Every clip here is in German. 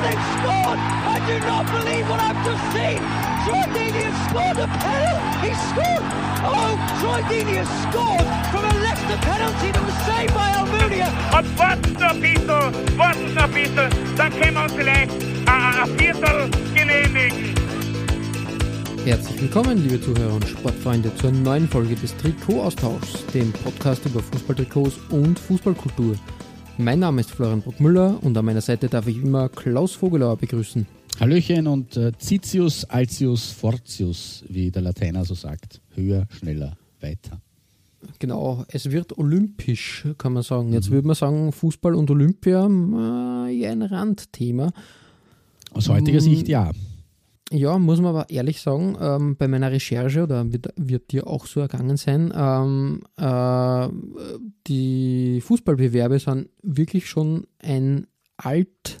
They've scored! I do not believe what I've just seen! Troy Deeney has scored a penalty! He scored! Oh, Troy Deeney has scored from a Leicester penalty that was saved by Almunia! Und warten noch ein bisschen, warten noch ein bisschen, dann können wir uns vielleicht ein, ein Viertel genehmigen. Herzlich willkommen, liebe Zuhörer und Sportfreunde, zur neuen Folge des Trikot-Austauschs, dem Podcast über Fußballtrikots und Fußballkultur. Mein Name ist Florian Bruckmüller und an meiner Seite darf ich immer Klaus Vogelauer begrüßen. Hallöchen und äh, Citius, Altius, Fortius, wie der Lateiner so sagt. Höher, schneller, weiter. Genau, es wird olympisch, kann man sagen. Jetzt würde man sagen, Fußball und Olympia, äh, eher ein Randthema. Aus heutiger Mm. Sicht ja. Ja, muss man aber ehrlich sagen, ähm, bei meiner Recherche, oder wird, wird dir auch so ergangen sein, ähm, äh, die Fußballbewerbe sind wirklich schon ein alt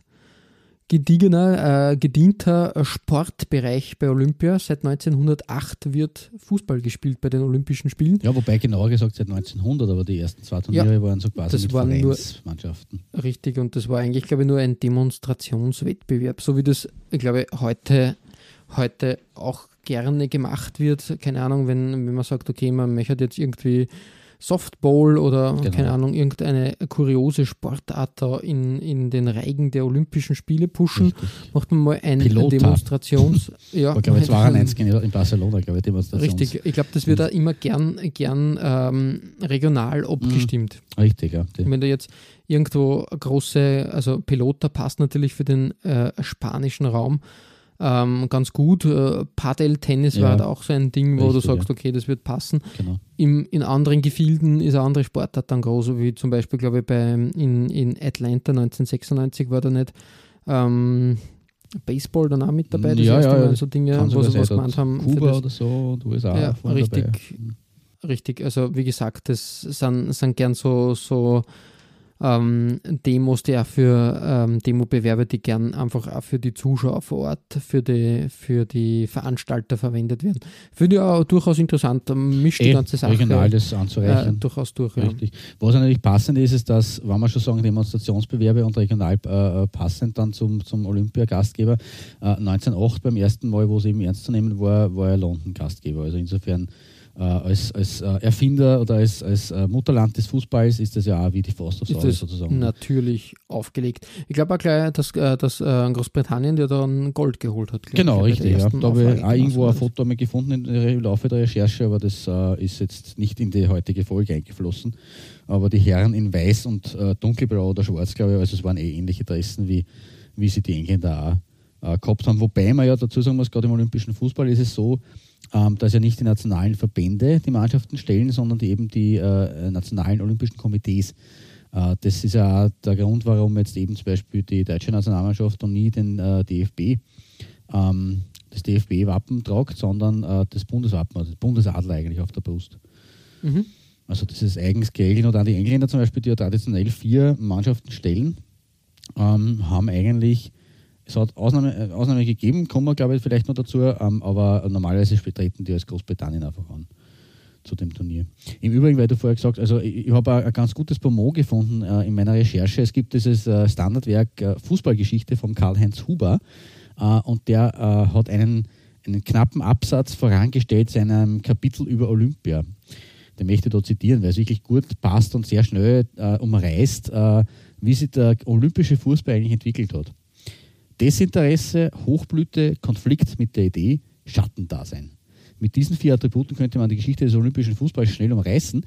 gediegener, äh, gedienter Sportbereich bei Olympia. Seit 1908 wird Fußball gespielt bei den Olympischen Spielen. Ja, wobei genauer gesagt seit 1900, aber die ersten zwei Turniere waren so quasi das mit waren nur- Vereinsmannschaften. Richtig, und das war eigentlich, glaube ich, nur ein Demonstrationswettbewerb, so wie das, ich glaube, heute, heute auch gerne gemacht wird. Keine Ahnung, wenn, wenn man sagt, okay, man möchte jetzt irgendwie Softball oder Genau. keine Ahnung, irgendeine kuriose Sportart da in, in den Reigen der Olympischen Spiele pushen, Richtig. macht man mal ein Pilota. Demonstrations... ja, Aber glaube ich, 92 in Barcelona, glaube ich, Demonstrations. Richtig, ich glaube, das wird da immer gern, gern ähm, regional abgestimmt. Richtig, ja. Die, Wenn du jetzt irgendwo große, also Pilota passt natürlich für den äh, spanischen Raum ähm, ganz gut. Äh, Padel-Tennis Ja. war da auch so ein Ding, wo du Richtig, sagst, ja. okay, das wird passen. genau. Im, in anderen Gefilden ist eine andere Sportart dann groß, wie zum Beispiel, glaube ich, bei, in, in Atlanta 1996 war da nicht ähm, Baseball dann auch mit dabei. Das Ja, erste ja, ja. so Dinge, wo sie was gemeint haben. Kuba oder so und USA. Ja, waren richtig. Dabei. Richtig, also wie gesagt, das sind, sind gern so, so ähm, Demos, die auch für ähm, Demo-Bewerbe, die gern einfach auch für die Zuschauer vor Ort, für die, für die Veranstalter verwendet werden. Finde ich auch durchaus interessant, ähm, mischt die Eh, ganze Sache regional das äh, durchaus durch. Ja. Richtig. Was natürlich passend ist, ist, dass, wenn wir schon sagen, Demonstrationsbewerbe und regional äh, passend dann zum, zum Olympia-Gastgeber, äh, 1908 beim ersten Mal, wo es eben ernst zu nehmen war, war er London-Gastgeber. Also insofern äh, als, als äh, Erfinder oder als, als äh, Mutterland des Fußballs ist das ja auch wie die Faust aufs Auge sozusagen. natürlich aufgelegt. Ich glaube auch gleich, dass, äh, dass äh, Großbritannien ja dann Gold geholt hat. Genau, ich, der richtig. Ja. Da habe ich auch irgendwo ein Also, Foto einmal gefunden im Laufe der Recherche, aber das äh, ist jetzt nicht in die heutige Folge eingeflossen. Aber die Herren in weiß und äh, dunkelblau oder schwarz, glaube ich, also es waren eh ähnliche Dressen, wie, wie sie die Engländer auch äh, gehabt haben. Wobei man ja dazu sagen muss, gerade im olympischen Fußball ist es so, ähm, dass ja nicht die nationalen Verbände die Mannschaften stellen, sondern die eben die äh, nationalen olympischen Komitees. Äh, das ist ja auch der Grund, warum jetzt eben zum Beispiel die deutsche Nationalmannschaft und nie den äh, DFB ähm, das DFB-Wappen tragt, sondern äh, das Bundeswappen, also das Bundesadler eigentlich auf der Brust. Mhm. Also das ist eigens geregelt und auch die Engländer zum Beispiel, die ja traditionell vier Mannschaften stellen, ähm, haben eigentlich, es hat Ausnahme, äh, Ausnahme gegeben, kommen wir glaube ich vielleicht noch dazu, ähm, aber normalerweise treten die als Großbritannien einfach an zu dem Turnier. Im Übrigen, weil du vorher gesagt hast, also ich, ich habe ein, ganz gutes Pomot gefunden äh, in meiner Recherche. Es gibt dieses äh, Standardwerk äh, Fußballgeschichte von Karl-Heinz Huber äh, und der äh, hat einen, einen knappen Absatz vorangestellt seinem Kapitel über Olympia. Den möchte ich da zitieren, weil es wirklich gut passt und sehr schnell umreißt, wie sich der olympische Fußball eigentlich entwickelt hat. Desinteresse, Hochblüte, Konflikt mit der Idee, Schattendasein. Mit diesen vier Attributen könnte man die Geschichte des olympischen Fußballs schnell umreißen.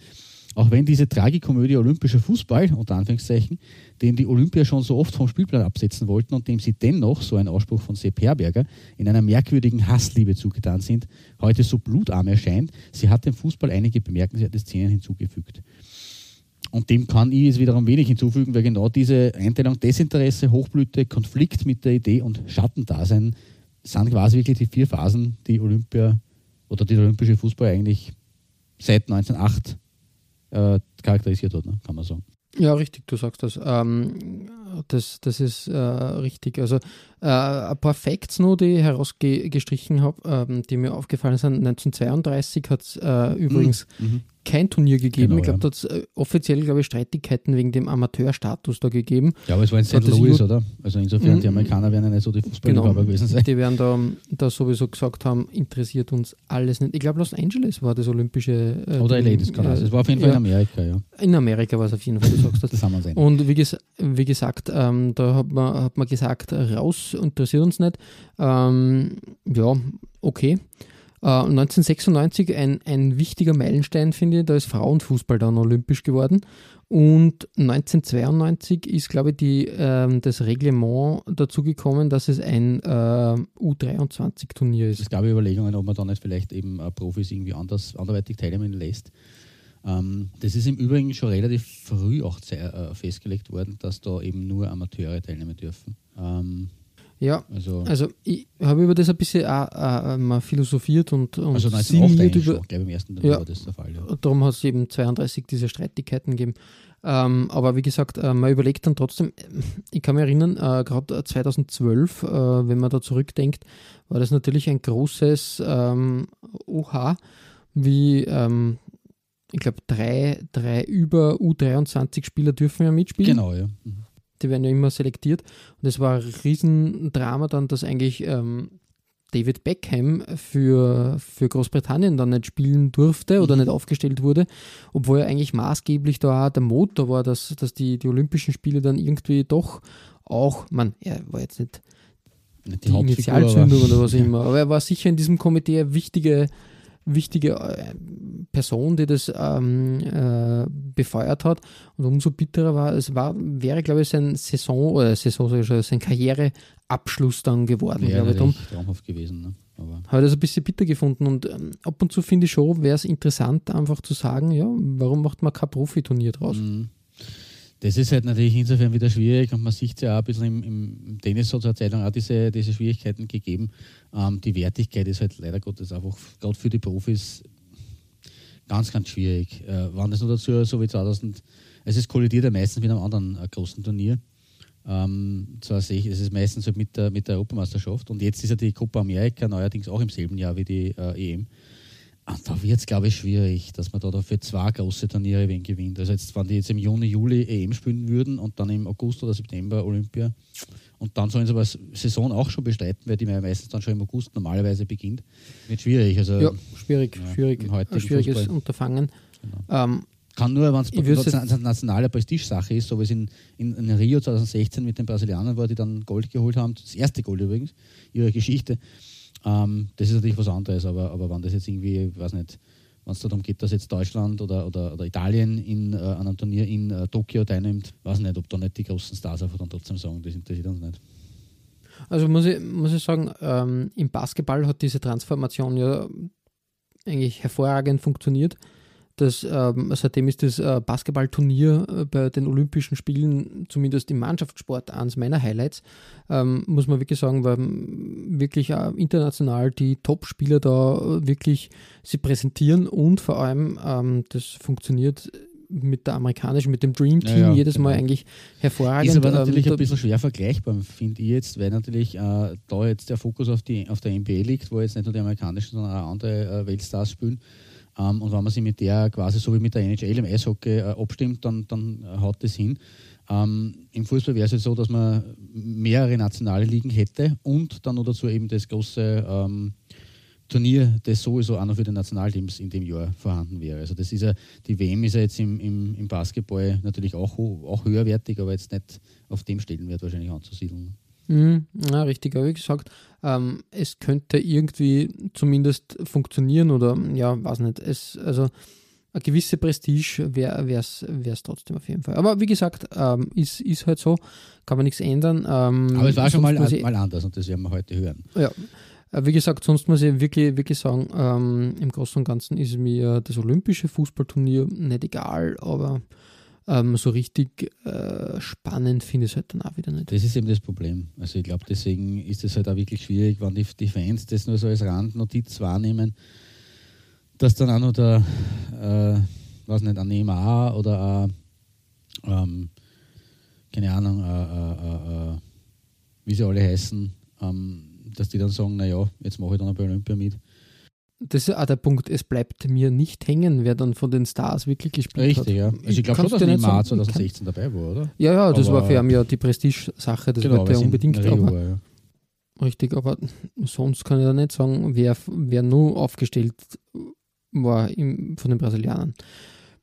Auch wenn diese Tragikomödie olympischer Fußball, unter Anführungszeichen, den die Olympia schon so oft vom Spielplan absetzen wollten und dem sie dennoch, so ein Ausspruch von Sepp Herberger, in einer merkwürdigen Hassliebe zugetan sind, heute so blutarm erscheint, sie hat dem Fußball einige bemerkenswerte Szenen hinzugefügt. Und dem kann ich jetzt wiederum wenig hinzufügen, weil genau diese Einteilung Desinteresse, Hochblüte, Konflikt mit der Idee und Schattendasein sind quasi wirklich die vier Phasen, die Olympia oder die olympische Fußball eigentlich seit 1908 äh, charakterisiert hat, ne? kann man sagen. Ja, richtig, du sagst das. Ähm, das, das ist äh, richtig. Also äh, ein paar Facts noch, die ich herausgestrichen habe, ähm, die mir aufgefallen sind. 1932 hat es äh, übrigens mhm kein Turnier gegeben. Genau, ich glaube, ja. da hat es äh, offiziell, glaube ich, Streitigkeiten wegen dem Amateurstatus da gegeben. Ja, aber es war in St. Louis, oder? Also insofern, die mhm. Amerikaner werden ja nicht so die Fußballliebhaber genau, gewesen sein. Die werden da, da sowieso gesagt haben, interessiert uns alles nicht. Ich glaube, Los Angeles war das olympische... Äh, oder LA, das kann äh, Es war auf jeden Fall ja, in Amerika, ja. In Amerika war es auf jeden Fall, du sagst das. das haben wir sehen. Und wie, ges wie gesagt, ähm, da hat man, hat man gesagt, raus, interessiert uns nicht. Ähm, ja, okay. 1996 äh, ein, ein wichtiger Meilenstein, finde ich, da ist Frauenfußball dann olympisch geworden. Und 1992 ist, glaube ich, die, äh, das Reglement dazu gekommen, dass es ein äh, U23-Turnier ist. Es gab Überlegungen, ob man da nicht vielleicht eben äh, Profis irgendwie anders, anderweitig teilnehmen lässt. Ähm, das ist im Übrigen schon relativ früh auch äh, festgelegt worden, dass da eben nur Amateure teilnehmen dürfen. Ähm, ja, also, also ich habe über das ein bisschen auch, auch mal philosophiert und, und also sinniert über. Schon, glaube im ersten ja, war das der Fall. Ja. Darum hat es eben 32 diese Streitigkeiten gegeben. Ähm, aber wie gesagt, äh, man überlegt dann trotzdem, ich kann mich erinnern, äh, gerade 2012, äh, wenn man da zurückdenkt, war das natürlich ein großes ähm, Oha, wie ähm, ich glaube, drei, drei über U23 Spieler dürfen ja mitspielen. Genau, ja. Mhm die werden ja immer selektiert. Und es war ein Riesendrama dann, dass eigentlich ähm, David Beckham für, für Großbritannien dann nicht spielen durfte oder mhm. nicht aufgestellt wurde, obwohl er eigentlich maßgeblich da auch der Motor war, dass, dass die, die Olympischen Spiele dann irgendwie doch auch, man, er war jetzt nicht die, die Initialzündung oder was immer, aber er war sicher in diesem Komitee eine wichtige, wichtige äh, Person, die das ähm, äh, befeuert hat. Und umso bitterer war, es war, wäre, glaube ich, sein Saison oder Saison, sein Karriereabschluss dann geworden. Wäre natürlich traumhaft gewesen. Ne? Habe das ein bisschen bitter gefunden und ähm, ab und zu finde ich schon, wäre es interessant, einfach zu sagen, ja, warum macht man kein Profiturnier draus? Mhm. Das ist halt natürlich insofern wieder schwierig und man sieht es ja auch ein bisschen im, im Tennis so zur Zeit lang auch diese, diese Schwierigkeiten gegeben. Ähm, die Wertigkeit ist halt leider Gottes einfach gerade für die Profis ganz, ganz schwierig. Äh, waren das nur dazu so wie 2000, also es kollidiert ja meistens mit einem anderen äh, großen Turnier. Ähm, zwar sehe ich, es ist meistens halt mit der, mit der Europameisterschaft und jetzt ist ja die Copa America neuerdings auch im selben Jahr wie die äh, EM. Und da wird es, glaube ich, schwierig, dass man da für zwei große Turniere wen gewinnt. Also jetzt, wenn die jetzt im Juni, Juli EM spielen würden und dann im August oder September Olympia und dann sollen sie aber Saison auch schon bestreiten, weil die meistens dann schon im August normalerweise beginnt, wird schwierig. Also, ja, schwierig, ja, schwierig. Ein schwieriges Fußball. Unterfangen. Genau. Ähm, Kann nur, wenn es eine nationale Prestigesache ist, so wie es in, in, in, Rio 2016 mit den Brasilianern war, die dann Gold geholt haben, das erste Gold übrigens, ihre Geschichte ähm, das ist natürlich was anderes, aber, aber wenn das jetzt irgendwie, weiß nicht, wenn es darum geht, dass jetzt Deutschland oder, oder, oder Italien in, äh, an einem Turnier in äh, Tokio teilnimmt, weiß nicht, ob da nicht die großen Stars einfach dann trotzdem sagen, das interessiert uns nicht. Also muss ich, muss ich sagen, ähm, im Basketball hat diese Transformation ja eigentlich hervorragend funktioniert. Das, ähm, seitdem ist das äh, Basketballturnier äh, bei den Olympischen Spielen, zumindest im Mannschaftssport, eines meiner Highlights. Ähm, muss man wirklich sagen, weil wirklich äh, international die Top-Spieler da äh, wirklich sie präsentieren und vor allem ähm, das funktioniert mit der amerikanischen, mit dem Dream Team ja, ja, jedes Mal genau. eigentlich hervorragend. Ist aber natürlich ähm, ein bisschen schwer vergleichbar, finde ich jetzt, weil natürlich äh, da jetzt der Fokus auf, die, auf der NBA liegt, wo jetzt nicht nur die amerikanischen, sondern auch andere äh, Weltstars spielen. Ähm, und wenn man sich mit der quasi so wie mit der NHL im Eishockey äh, abstimmt, dann, dann haut das hin. Ähm, Im Fußball wäre es jetzt so, dass man mehrere nationale Ligen hätte und dann noch dazu eben das große ähm, Turnier, das sowieso auch noch für die Nationalteams in dem Jahr vorhanden wäre. Also das ist ja, die WM ist ja jetzt im, im, im Basketball natürlich auch, auch höherwertig, aber jetzt nicht auf dem Stellenwert wahrscheinlich anzusiedeln. Mhm, ja, richtig, aber wie gesagt, ähm, es könnte irgendwie zumindest funktionieren oder ja, weiß nicht. Es, also eine gewisse Prestige wäre es trotzdem auf jeden Fall. Aber wie gesagt, ähm, ist, ist halt so, kann man nichts ändern. Ähm, Aber es war schon mal, mal anders und das werden wir heute hören. Ja. Äh, wie gesagt, sonst muss ich wirklich, wirklich sagen, ähm, im Großen und Ganzen ist mir das olympische Fußballturnier nicht egal, aber ähm, so richtig äh, spannend finde ich es halt dann auch wieder nicht. Das ist eben das Problem. Also ich glaube, deswegen ist es halt auch wirklich schwierig, wenn die, die Fans das nur so als Randnotiz wahrnehmen. dass dann auch noch der, äh, was nicht, ein Neymar oder ein, ähm, keine Ahnung, äh, äh, äh, wie sie alle heißen, ähm, dass die dann sagen, naja, jetzt mache ich dann bei Olympia mit. Das ist auch der Punkt, es bleibt mir nicht hängen, wer dann von den Stars wirklich gespielt Richtig, hat. ja. Also ich glaube schon, dass Neymar 2016 dabei war, oder? Ja, ja, das aber war für ihn ja die Prestige-Sache, das genau, wollte er unbedingt. Rio Aber, ja. Richtig, aber sonst kann ich da nicht sagen, wer, wer nur aufgestellt war im, von den Brasilianern.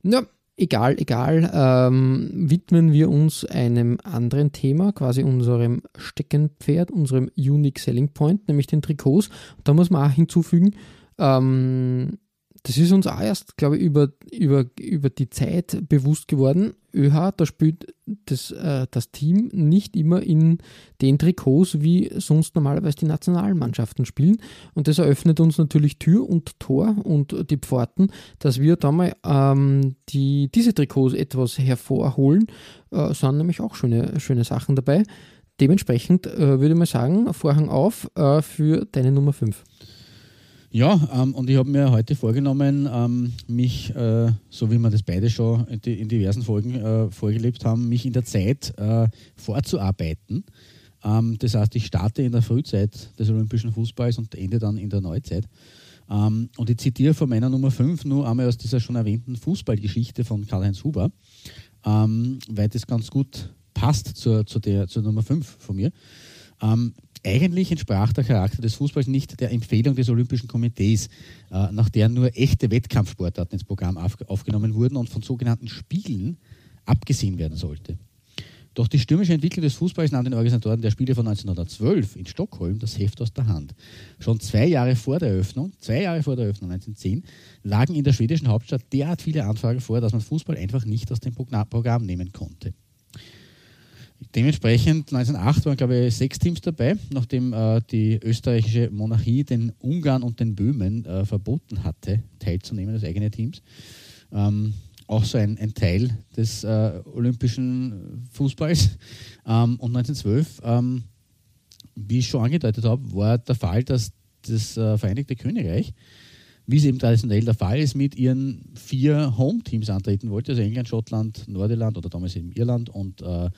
Ja, egal, egal. Ähm, widmen wir uns einem anderen Thema, quasi unserem Steckenpferd, unserem Unique Selling Point, nämlich den Trikots. Da muss man auch hinzufügen, ähm, das ist uns auch erst, glaube ich, über, über, über die Zeit bewusst geworden. ÖH, da spielt das, äh, das Team nicht immer in den Trikots, wie sonst normalerweise die Nationalmannschaften spielen. Und das eröffnet uns natürlich Tür und Tor und die Pforten, dass wir da mal ähm, die, diese Trikots etwas hervorholen. Äh, sind nämlich auch schöne, schöne Sachen dabei. Dementsprechend äh, würde ich mal sagen, Vorhang auf äh, für deine Nummer 5. Ja, ähm, und ich habe mir heute vorgenommen, ähm, mich, äh, so wie wir das beide schon in, die, in diversen Folgen äh, vorgelebt haben, mich in der Zeit äh, vorzuarbeiten. Ähm, das heißt, ich starte in der Frühzeit des olympischen Fußballs und ende dann in der Neuzeit. Ähm, und ich zitiere von meiner Nummer 5 nur einmal aus dieser schon erwähnten Fußballgeschichte von Karl-Heinz Huber, ähm, weil das ganz gut passt zur, zur, der, zur Nummer 5 von mir. Eigentlich entsprach der Charakter des Fußballs nicht der Empfehlung des Olympischen Komitees, äh, nach der nur echte Wettkampfsportarten ins Programm auf, aufgenommen wurden und von sogenannten Spielen abgesehen werden sollte. Doch die stürmische Entwicklung des Fußballs nahm den Organisatoren der Spiele von 1912 in Stockholm das Heft aus der Hand. Schon zwei Jahre vor der Eröffnung, zwei Jahre vor der Eröffnung 1910, lagen in der schwedischen Hauptstadt derart viele Anfragen vor, dass man Fußball einfach nicht aus dem Programm nehmen konnte. Dementsprechend 1908 waren, glaube ich, sechs Teams dabei, nachdem äh, die österreichische Monarchie den Ungarn und den Böhmen äh, verboten hatte, teilzunehmen als eigene Teams. Ähm, auch so ein, ein Teil des äh, olympischen Fußballs. Ähm, und 1912, ähm, wie ich schon angedeutet habe, war der Fall, dass das äh, Vereinigte Königreich, wie es eben traditionell der Fall ist, mit ihren vier Home-Teams antreten wollte, also England, Schottland, Nordirland oder damals eben Irland und äh,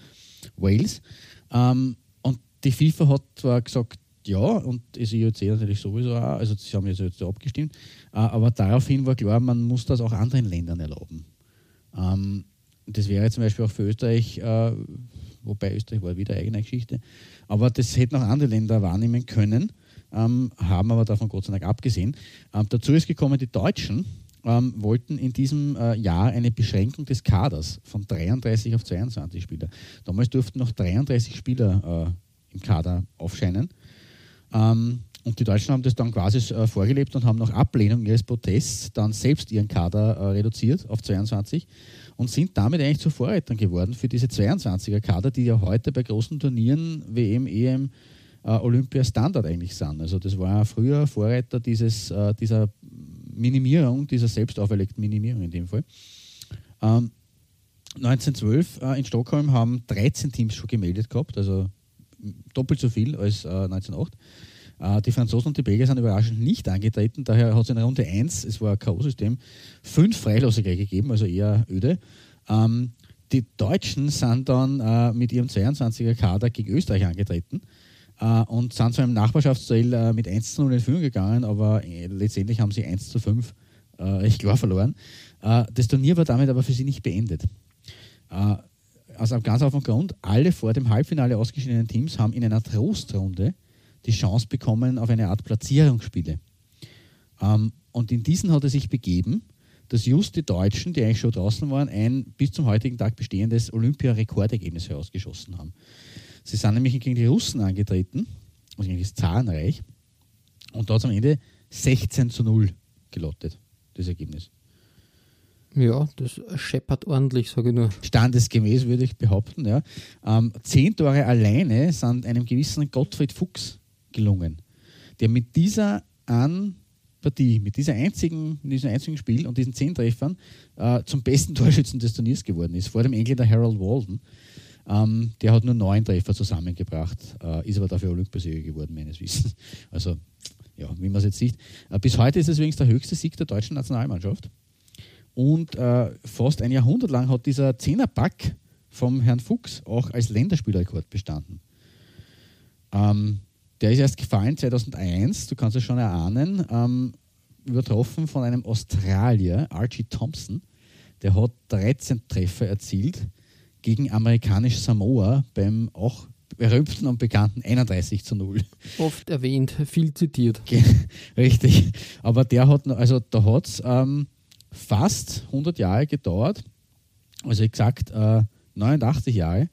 Wales. Ähm, und die FIFA hat zwar gesagt, ja, und das IOC natürlich sowieso auch, also sie haben jetzt so abgestimmt, äh, aber daraufhin war klar, man muss das auch anderen Ländern erlauben. Ähm, das wäre zum Beispiel auch für Österreich, äh, wobei Österreich war wieder eigene Geschichte, aber das hätten auch andere Länder wahrnehmen können, ähm, haben aber davon Gott sei Dank abgesehen. Ähm, dazu ist gekommen, die Deutschen ähm, wollten in diesem äh, Jahr eine Beschränkung des Kaders von 33 auf 22 Spieler. Damals durften noch 33 Spieler äh, im Kader aufscheinen. Ähm, und die Deutschen haben das dann quasi äh, vorgelebt und haben nach Ablehnung ihres Protests dann selbst ihren Kader äh, reduziert auf 22 und sind damit eigentlich zu Vorreitern geworden für diese 22er Kader, die ja heute bei großen Turnieren, WM, EM, äh, Olympia Standard eigentlich sind. Also das war früher Vorreiter dieses, äh, dieser Minimierung, dieser selbst auferlegten Minimierung in dem Fall. Ähm, 1912 äh, in Stockholm haben 13 Teams schon gemeldet gehabt, also doppelt so viel als äh, 1908. Äh, die Franzosen und die Belgier sind überraschend nicht angetreten, daher hat es in Runde 1, es war ein K.O.-System, fünf Freilose gegeben, also eher öde. Ähm, die Deutschen sind dann äh, mit ihrem 22er Kader gegen Österreich angetreten und sind zwar im Nachbarschaftsduell äh, mit 1 zu 0 in Führung gegangen, aber äh, letztendlich haben sie 1 zu 5 äh, recht klar verloren. Äh, das Turnier war damit aber für sie nicht beendet. Äh, also ganz auf dem Grund, alle vor dem Halbfinale ausgeschiedenen Teams haben in einer Trostrunde die Chance bekommen auf eine Art Platzierungsspiele. Ähm, und in diesen hat er sich begeben, dass just die Deutschen, die eigentlich schon draußen waren, ein bis zum heutigen Tag bestehendes Olympia-Rekordergebnis herausgeschossen haben. Sie sind nämlich gegen die Russen angetreten, also gegen das Zarenreich, und da hat es am Ende 16 zu 0 gelottet, das Ergebnis. Ja, das scheppert ordentlich, sage ich nur. Standesgemäß würde ich behaupten. Ja. Ähm, zehn Tore alleine sind einem gewissen Gottfried Fuchs gelungen, der mit dieser an Partie, mit dieser einzigen, diesem einzigen Spiel und diesen zehn Treffern äh, zum besten Torschützen des Turniers geworden ist, vor dem Engländer Harold Walden. Ähm, der hat nur neun Treffer zusammengebracht, äh, ist aber dafür Olympiasieger geworden, meines Wissens. Also ja, wie man es jetzt sieht. Äh, bis heute ist es übrigens der höchste Sieg der deutschen Nationalmannschaft. Und äh, fast ein Jahrhundert lang hat dieser Zehnerpack vom Herrn Fuchs auch als Länderspielrekord bestanden. Ähm, der ist erst gefallen 2001, du kannst es schon erahnen, ähm, übertroffen von einem Australier, Archie Thompson. Der hat 13 Treffer erzielt gegen amerikanisch Samoa beim auch berühmten und bekannten 31 zu 0. Oft erwähnt, viel zitiert. Richtig. Aber der hat, also da hat es ähm, fast 100 Jahre gedauert, also exakt äh, 89 Jahre,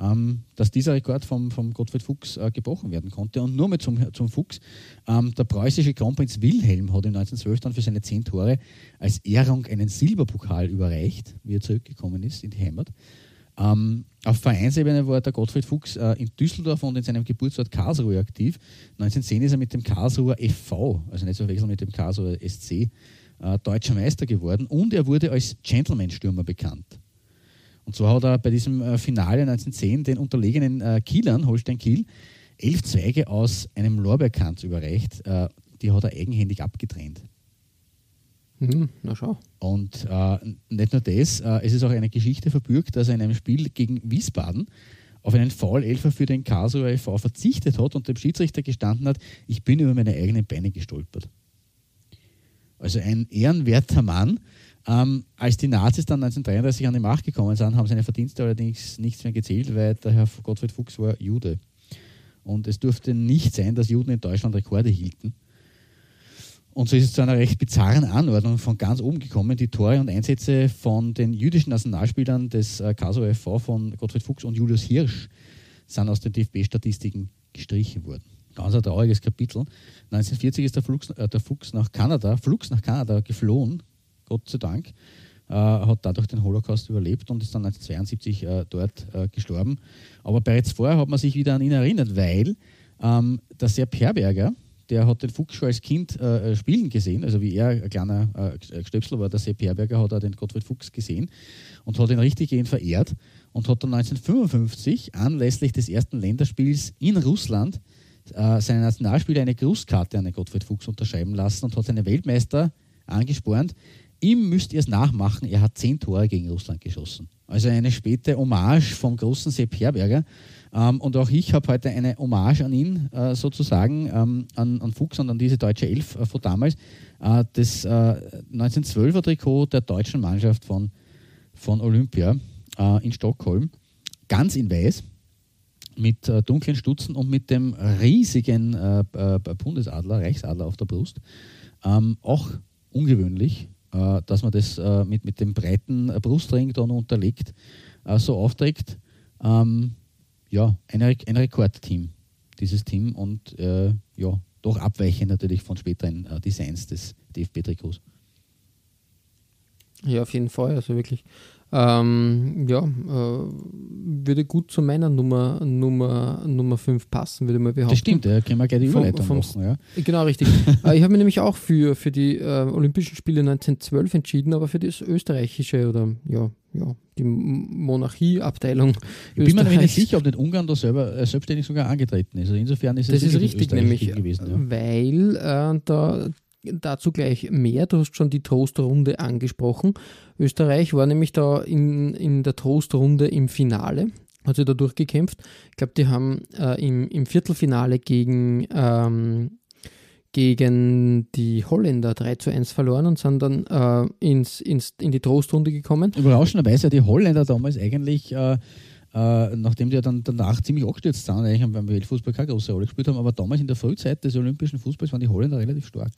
ähm, dass dieser Rekord vom, vom Gottfried Fuchs äh, gebrochen werden konnte. Und nur mit zum, zum Fuchs, ähm, der preußische Kronprinz Wilhelm hat in 1912 dann für seine zehn Tore als Ehrung einen Silberpokal überreicht, wie er zurückgekommen ist in die Heimat. Ähm, auf Vereinsebene war der Gottfried Fuchs äh, in Düsseldorf und in seinem Geburtsort Karlsruhe aktiv. 1910 ist er mit dem Karlsruher FV, also nicht zu verwechseln mit dem Karlsruher SC, äh, deutscher Meister geworden und er wurde als Gentleman-Stürmer bekannt. Und zwar hat er bei diesem äh, Finale 1910 den unterlegenen äh, Kielern, Holstein Kiel, elf Zweige aus einem Lorbeerkranz überreicht. Äh, die hat er eigenhändig abgetrennt. Mhm, na schau. Und äh, nicht nur das, äh, es ist auch eine Geschichte verbürgt, dass er in einem Spiel gegen Wiesbaden auf einen Foul-Elfer für den Karlsruher e.V. verzichtet hat und dem Schiedsrichter gestanden hat, ich bin über meine eigenen Beine gestolpert. Also ein ehrenwerter Mann. Ähm, als die Nazis dann 1933 an die Macht gekommen sind, haben seine Verdienste allerdings nichts mehr gezählt, weil der Herr Gottfried Fuchs war Jude. Und es durfte nicht sein, dass Juden in Deutschland Rekorde hielten. Und so ist es zu einer recht bizarren Anordnung von ganz oben gekommen. Die Tore und Einsätze von den jüdischen Nationalspielern des äh, KSO von Gottfried Fuchs und Julius Hirsch sind aus den DFB-Statistiken gestrichen worden. Ganz ein trauriges Kapitel. 1940 ist der, Flux, äh, der Fuchs nach Kanada, Flux nach Kanada geflohen, Gott sei Dank, äh, hat dadurch den Holocaust überlebt und ist dann 1972 äh, dort äh, gestorben. Aber bereits vorher hat man sich wieder an ihn erinnert, weil ähm, der Sepp Herberger, der hat den Fuchs schon als Kind äh, spielen gesehen, also wie er ein kleiner äh, Stöpsel war, der Sepp Herberger, hat er den Gottfried Fuchs gesehen und hat ihn richtig gehend verehrt und hat dann 1955 anlässlich des ersten Länderspiels in Russland äh, seine Nationalspieler eine Grußkarte an den Gottfried Fuchs unterschreiben lassen und hat seine Weltmeister angespornt, ihm müsst ihr es nachmachen, er hat zehn Tore gegen Russland geschossen. Also eine späte Hommage vom großen Sepp Herberger. Ähm, und auch ich habe heute eine Hommage an ihn äh, sozusagen, ähm, an, an, Fuchs und an diese deutsche Elf äh, von damals. Äh, das 1912er äh, Trikot der deutschen Mannschaft von, von Olympia äh, in Stockholm. Ganz in weiß, mit äh, dunklen Stutzen und mit dem riesigen Bundesadler, Reichsadler auf der Brust. Ähm, auch ungewöhnlich, dass man das mit, mit dem breiten Brustring dann unterlegt, so aufträgt. Ähm, ja, ein, ein Rekordteam, dieses Team und äh, ja, doch abweichend natürlich von späteren äh, Designs des DFB-Trikots. Ja, auf jeden Fall, also wirklich. Ähm, ja, äh, würde gut zu meiner Nummer Nummer Nummer 5 passen, würde man behaupten. Das stimmt, ja, können wir gerne die Überleitung vom, machen. Ja. Genau, richtig. äh, ich habe mich nämlich auch für, für die äh, Olympischen Spiele 1912 entschieden, aber für das österreichische oder ja, ja, die Monarchieabteilung. Ich bin mir nicht sicher, ob nicht Ungarn da selber äh, selbstständig sogar angetreten ist. Also insofern ist es das ist richtig, nämlich, gewesen. Ja. Weil äh, da dazu gleich mehr. Du hast schon die Trostrunde angesprochen. Österreich war nämlich da in, in der Trostrunde im Finale, hat sich da durchgekämpft. Ich glaube, die haben äh, im, im Viertelfinale gegen, ähm, gegen die Holländer 3 zu 1 verloren und sind dann äh, ins, ins, in die Trostrunde gekommen. Überraschenderweise die Holländer damals eigentlich. Äh, äh, nachdem die ja dann danach ziemlich abgestürzt sind, eigentlich beim Weltfußball keine große Rolle gespielt haben, aber damals in der Frühzeit des olympischen Fußballs waren die Holländer relativ stark.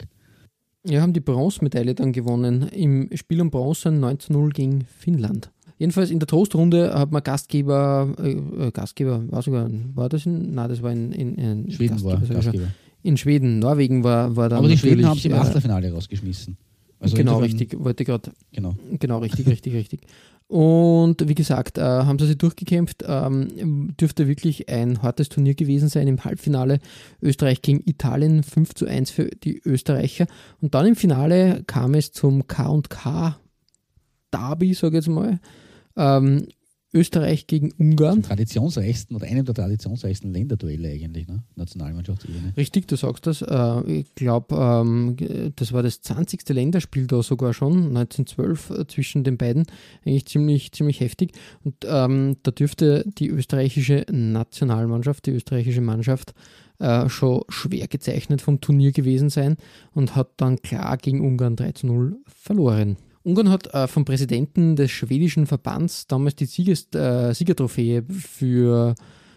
Ja, haben die Bronzemedaille dann gewonnen im Spiel um Bronze 19-0 gegen Finnland. Jedenfalls in der Trostrunde hat man Gastgeber, äh, äh, Gastgeber, war sogar, war das in, nein, das war in, in, in Schweden Gastgeber, war Gastgeber. In Schweden, Norwegen war, war dann Aber die Schweden haben sie im Achtelfinale rausgeschmissen. Also genau, richtig, wollte gerade. Genau. Genau, richtig, richtig, richtig. Und wie gesagt, äh, haben sie sich durchgekämpft. Ähm, dürfte wirklich ein hartes Turnier gewesen sein im Halbfinale. Österreich gegen Italien 5 zu 1 für die Österreicher. Und dann im Finale kam es zum KK Derby, sage ich jetzt mal. Ähm, Österreich gegen Ungarn. Traditionsreichsten oder einem der traditionsreichsten Länderduelle eigentlich, ne? Nationalmannschaftsebene. Richtig, du sagst das. Äh, ich glaube, ähm, das war das 20. Länderspiel da sogar schon, 1912 äh, zwischen den beiden. Eigentlich ziemlich, ziemlich heftig. Und ähm, da dürfte die österreichische Nationalmannschaft, die österreichische Mannschaft, äh, schon schwer gezeichnet vom Turnier gewesen sein und hat dann klar gegen Ungarn 3 zu 0 verloren. Ungarn hat äh, vom Präsidenten des schwedischen Verbands damals die Sieges, äh, Siegertrophäe für,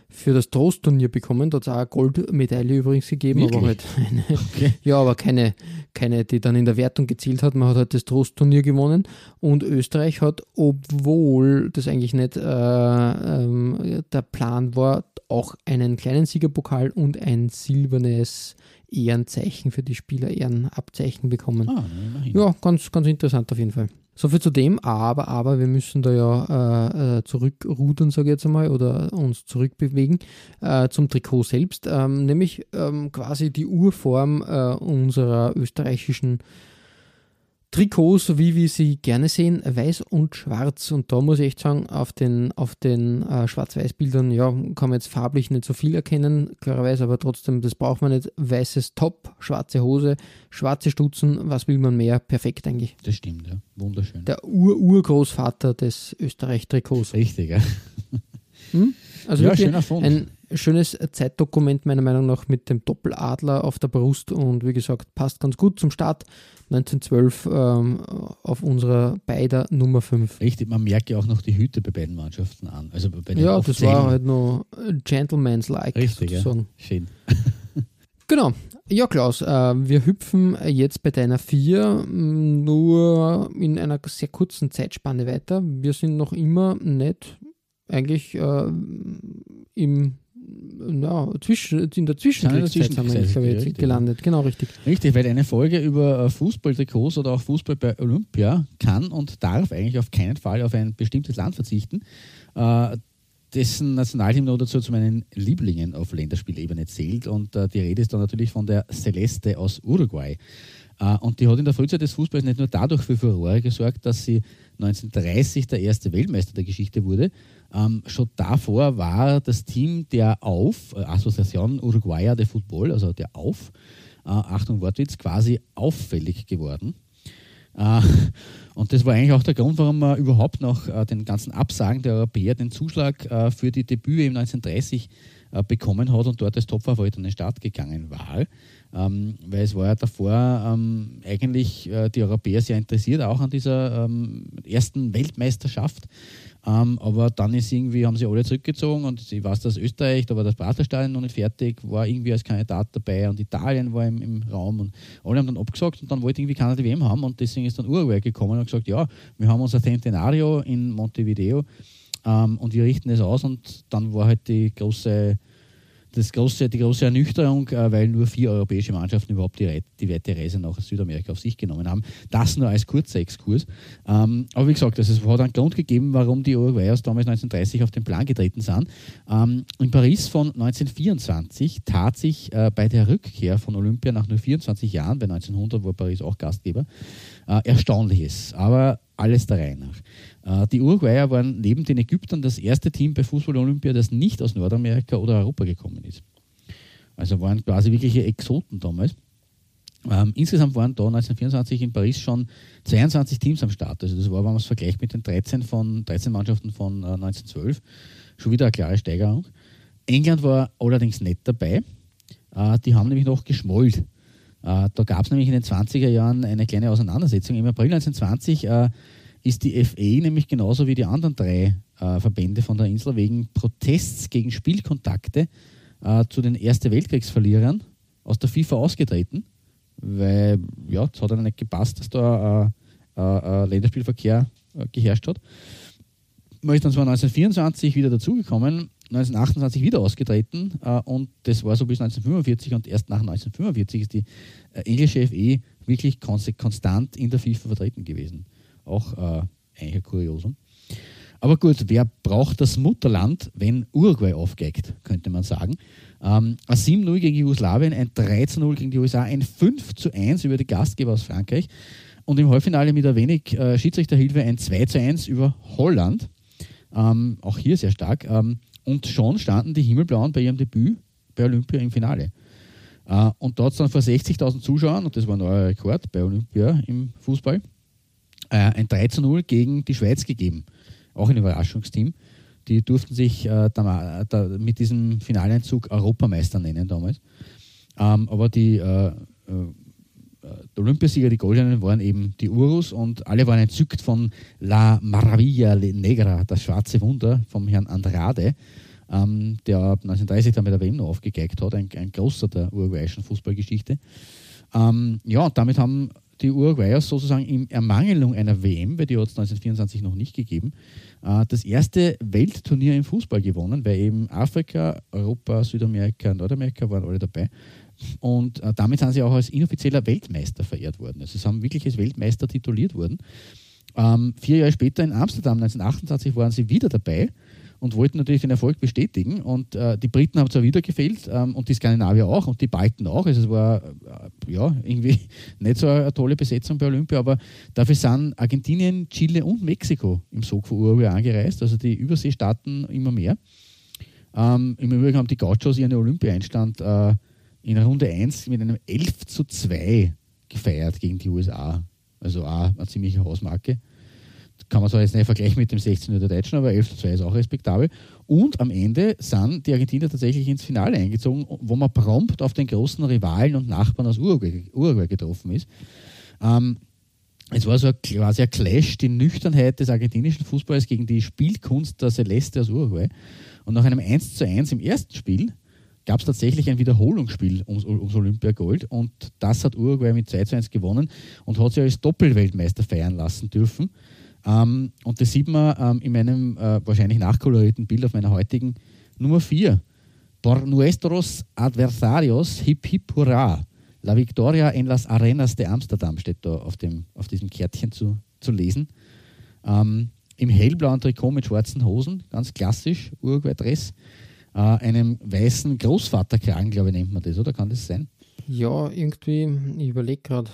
für das Trostturnier bekommen. Da hat es auch eine Goldmedaille übrigens gegeben, Wirklich? aber halt eine, ja, aber keine, keine, die dann in der Wertung gezielt hat. Man hat halt das Trostturnier gewonnen und Österreich hat, obwohl das eigentlich nicht äh, ähm, der Plan war, auch einen kleinen Siegerpokal und ein silbernes Ehrenzeichen für die Spieler, Ehrenabzeichen bekommen. Ah. Ja, ganz, ganz interessant auf jeden Fall. So viel zu dem, aber, aber wir müssen da ja äh, äh, zurückrudern, sage ich jetzt einmal, oder uns zurückbewegen äh, zum Trikot selbst, ähm, nämlich ähm, quasi die Urform äh, unserer österreichischen Trikots, wie wir sie gerne sehen, weiß und schwarz. Und da muss ich echt sagen, auf den, auf den äh, Schwarz-Weiß-Bildern, ja, kann man jetzt farblich nicht so viel erkennen, klarerweise, aber trotzdem, das braucht man nicht. Weißes Top, schwarze Hose, schwarze Stutzen, was will man mehr? Perfekt eigentlich. Das stimmt, ja. Wunderschön. Der Ur-Urgroßvater des Österreich-Trikots. Richtig, ja. Also ja, schöner Fund. ein schönes Zeitdokument meiner Meinung nach mit dem Doppeladler auf der Brust und wie gesagt, passt ganz gut zum Start 1912 ähm, auf unserer beider Nummer 5. Richtig, man merkt ja auch noch die Hüte bei beiden Mannschaften an. Also bei den Ja, das war halt noch Gentleman's-like Richtig, ja. sozusagen. Schön. Genau. Ja, Klaus, äh, wir hüpfen jetzt bei deiner 4 nur in einer sehr kurzen Zeitspanne weiter. Wir sind noch immer nicht eigentlich äh, im ja, zwischen, in der Zwischenkriegszeit sind wir, Zwischenkriegszeit, glaube ich, jetzt richtig. gelandet. Genau, richtig. Richtig, weil eine Folge über äh, Fußballtrikots oder auch Fußball bei Olympia kann und darf eigentlich auf keinen Fall auf ein bestimmtes Land verzichten, äh, dessen Nationalhymne oder dazu zu meinen Lieblingen auf Länderspielebene zählt. Und äh, die Rede ist dann natürlich von der Celeste aus Uruguay. Äh, und die hat in der Frühzeit des Fußballs nicht nur dadurch für Furore gesorgt, dass sie 1930 der erste Weltmeister der Geschichte wurde. Ähm, schon davor war das Team der AUF, äh, Associación Uruguaya de Fútbol, also der AUF, äh, Achtung Wortwitz, quasi auffällig geworden. Und das war eigentlich auch der Grund, warum man überhaupt nach den ganzen Absagen der Europäer den Zuschlag für die Debüte im 1930 äh, bekommen hat und dort als Topfavorit an den Start gegangen war. Ähm, weil es war ja davor ähm, eigentlich äh, die Europäer sehr interessiert, auch an dieser ähm, ersten Weltmeisterschaft. Ähm, aber dann ist irgendwie, haben sie alle zurückgezogen und ich weiß, dass Österreich, da war das Praterstadion noch nicht fertig, war irgendwie als Kandidat dabei und Italien war im, im Raum und alle haben dann abgesagt und dann wollte irgendwie keiner die WM haben und deswegen ist dann Uruguay gekommen und gesagt, ja, wir haben unser Centenario in Montevideo ähm, und wir richten es aus und dann war halt die große das große, die große Ernüchterung, äh, weil nur vier europäische Mannschaften überhaupt die, die weite Reise nach Südamerika auf sich genommen haben. Das nur als kurzer Exkurs. Ähm, aber wie gesagt, also es hat einen Grund gegeben, warum die Uruguayers damals 1930 auf den Plan getreten sind. Ähm, in Paris von 1924 tat sich äh, bei der Rückkehr von Olympia nach nur 24 Jahren, bei 1900 war Paris auch Gastgeber, äh, Erstaunliches. Aber alles der Reihe nach. Äh, die Uruguayer waren neben den Ägyptern das erste Team bei Fußball-Olympia, das nicht aus Nordamerika oder Europa gekommen ist. Also waren quasi wirkliche Exoten damals. Ähm, insgesamt waren da 1924 in Paris schon 22 Teams am Start. Also das war, wenn man es vergleicht mit den 13, von, 13 Mannschaften von äh, 1912, schon wieder eine klare Steigerung. England war allerdings nicht dabei. Äh, die haben nämlich noch geschmollt. Äh, da gab es nämlich in den 20er Jahren eine kleine Auseinandersetzung. Im April 1920 äh, ist die FA nämlich genauso wie die anderen drei äh, Verbände von der Insel wegen Protests gegen Spielkontakte äh, zu den Erste Weltkriegsverlierern aus der FIFA ausgetreten, weil ja, es hat ihnen nicht gepasst, dass da äh, äh, äh, Länderspielverkehr äh, geherrscht hat. Man ist dann zwar 1924 wieder dazugekommen, 1928 wieder ausgetreten und das war so bis 1945 und erst nach 1945 ist die englische FE wirklich konstant in der FIFA vertreten gewesen. Auch äh, eigentlich ein Kuriosum. Aber gut, wer braucht das Mutterland, wenn Uruguay aufgeigt, könnte man sagen. Ähm, ein 7-0 gegen Jugoslawien, ein 13-0 gegen die USA, ein 5-1 über die Gastgeber aus Frankreich und im Halbfinale mit ein wenig äh, Schiedsrichterhilfe ein 2-1 über Holland. Ähm, auch hier sehr stark. Ähm, und schon standen die Himmelblauen bei ihrem Debüt bei Olympia im Finale. Äh, und dort dann vor 60.000 Zuschauern, und das war ein neuer Rekord bei Olympia im Fußball, äh, ein 3 zu 0 gegen die Schweiz gegeben. Auch ein Überraschungsteam. Die durften sich äh, da, da mit diesem Finaleinzug Europameister nennen damals. Ähm, aber die äh, äh, der Olympiasieger, die Goldenen, waren eben die Urus und alle waren entzückt von La Maravilla Negra, das schwarze Wunder vom Herrn Andrade, ähm, der 1930 dann bei der WM noch aufgegeigt hat, ein, ein großer der uruguayischen Fußballgeschichte. Ähm, ja, und damit haben die Uruguayer sozusagen in Ermangelung einer WM, weil die hat es 1924 noch nicht gegeben, äh, das erste Weltturnier im Fußball gewonnen, weil eben Afrika, Europa, Südamerika, Nordamerika waren alle dabei. Und äh, damit sind sie auch als inoffizieller Weltmeister verehrt worden. Also sie haben wirklich als Weltmeister tituliert worden. Ähm, vier Jahre später in Amsterdam, 1928, waren sie wieder dabei und wollten natürlich den Erfolg bestätigen. Und äh, die Briten haben zwar wieder gefehlt ähm, und die Skandinavier auch und die Balten auch. Also es war äh, ja irgendwie nicht so eine tolle Besetzung bei Olympia, aber dafür sind Argentinien, Chile und Mexiko im Sog von Uruguay angereist, also die Überseestaaten immer mehr. Ähm, Im Übrigen haben die Gauchos ihren Olympia-Einstand äh, in Runde 1 mit einem 11 zu 2 gefeiert gegen die USA. Also auch eine ziemliche Hausmarke. Kann man zwar jetzt nicht vergleichen mit dem 16 der Deutschen, aber 11 zu 2 ist auch respektabel. Und am Ende sind die Argentinier tatsächlich ins Finale eingezogen, wo man prompt auf den großen Rivalen und Nachbarn aus Uruguay, Uruguay getroffen ist. Ähm, es war so ein, quasi ein Clash, die Nüchternheit des argentinischen Fußballs gegen die Spielkunst der Celeste aus Uruguay. Und nach einem 1 zu 1 im ersten Spiel gab es tatsächlich ein Wiederholungsspiel ums, ums Olympiagold und das hat Uruguay mit 2 zu 1 gewonnen und hat sich als Doppelweltmeister feiern lassen dürfen. Ähm, und das sieht man ähm, in meinem äh, wahrscheinlich nachkolorierten Bild auf meiner heutigen Nummer 4. Por nuestros adversarios, hip hip hurra. La Victoria en las Arenas de Amsterdam steht da auf, dem, auf diesem Kärtchen zu, zu lesen. Ähm, Im hellblauen Trikot mit schwarzen Hosen, ganz klassisch, Uruguay-Dress äh, einem weißen Großvaterkragen, glaube ich, nennt man das, oder kann das sein? Ja, irgendwie, ich überlege gerade.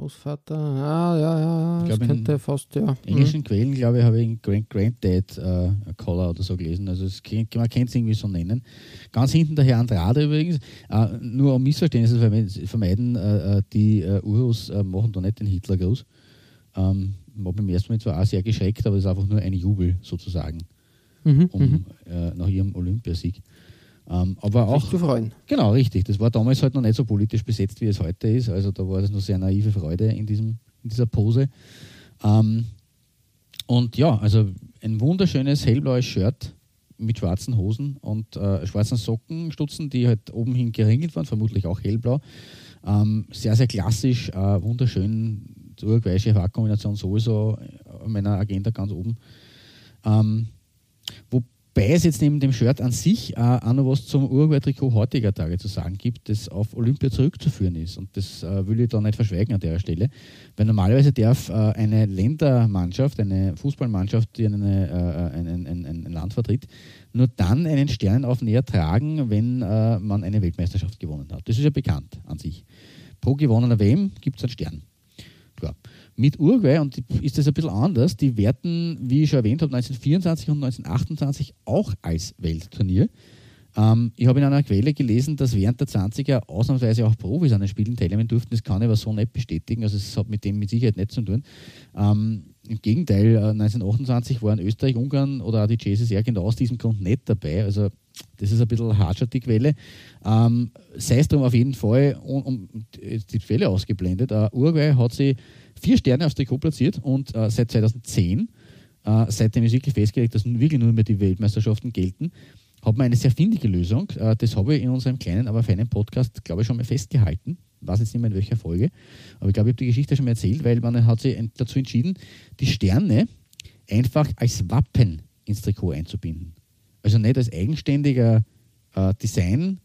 Großvater, ah, ja, ja, das könnte fast, ja. In englischen mhm. Quellen, glaube ich, habe ich Grand, Granddad äh, Collar oder so gelesen. Also es, man kann es irgendwie so nennen. Ganz hinten der Herr Andrade übrigens, äh, nur um Missverständnisse zu vermeiden, äh, äh die äh, Urus äh, machen da nicht den Hitlergruß. Ähm, war beim ersten Mal zwar auch sehr geschreckt, aber es ist einfach nur ein Jubel sozusagen mhm, um, mhm. äh, nach ihrem Olympiasieg. Ähm, aber auch. Zu freuen. Genau, richtig. Das war damals halt noch nicht so politisch besetzt, wie es heute ist. Also da war das noch sehr naive Freude in, diesem, in dieser Pose. Ähm, und ja, also ein wunderschönes hellblaues Shirt mit schwarzen Hosen und äh, schwarzen Sockenstutzen, die halt oben hin geringelt waren, vermutlich auch hellblau. Ähm, sehr, sehr klassisch, äh, wunderschön. Die uruguayische Farbkombination sowieso in meiner Agenda ganz oben. Ähm, Wobei es jetzt neben dem Shirt an sich äh, auch noch was zum Uruguay-Trikot heutiger Tage zu sagen gibt, das auf Olympia zurückzuführen ist. Und das äh, will ich da nicht verschweigen an der Stelle. Weil normalerweise darf äh, eine Ländermannschaft, eine Fußballmannschaft, die eine, äh, ein, ein, ein, ein, Land vertritt, nur dann einen Sternenaufnäher tragen, wenn äh, man eine Weltmeisterschaft gewonnen hat. Das ist ja bekannt an sich. Pro gewonnener WM gibt es einen Stern. Klar. Mit Uruguay und ist das ein bisschen anders. Die werten, wie ich schon erwähnt habe, 1924 und 1928 auch als Weltturnier. Ähm, ich habe in einer Quelle gelesen, dass während der 20er ausnahmsweise auch Profis an den Spielen teilnehmen durften. Das kann ich aber so nicht bestätigen. Also es hat mit dem mit Sicherheit nichts zu tun. Ähm, Im Gegenteil, 1928 äh, waren Österreich, Ungarn oder auch die JSSR genau aus diesem Grund nicht dabei. Also das ist ein bisschen harscher, die Quelle. Ähm, sei es drum auf jeden Fall, um, um die Quelle ausgeblendet. Uh, Uruguay hat sie vier Sterne aufs Trikot platziert und äh, seit 2010, äh, seitdem ist wirklich festgelegt, dass wirklich nur mehr die Weltmeisterschaften gelten, hat man eine sehr findige Lösung. Äh, das habe ich in unserem kleinen, aber feinen Podcast, glaube ich, schon mal festgehalten. Ich weiß jetzt nicht mehr in welcher Folge, aber ich glaube, ich habe die Geschichte schon mal erzählt, weil man hat sich dazu entschieden, die Sterne einfach als Wappen ins Trikot einzubinden. Also nicht als eigenständiger äh, Design,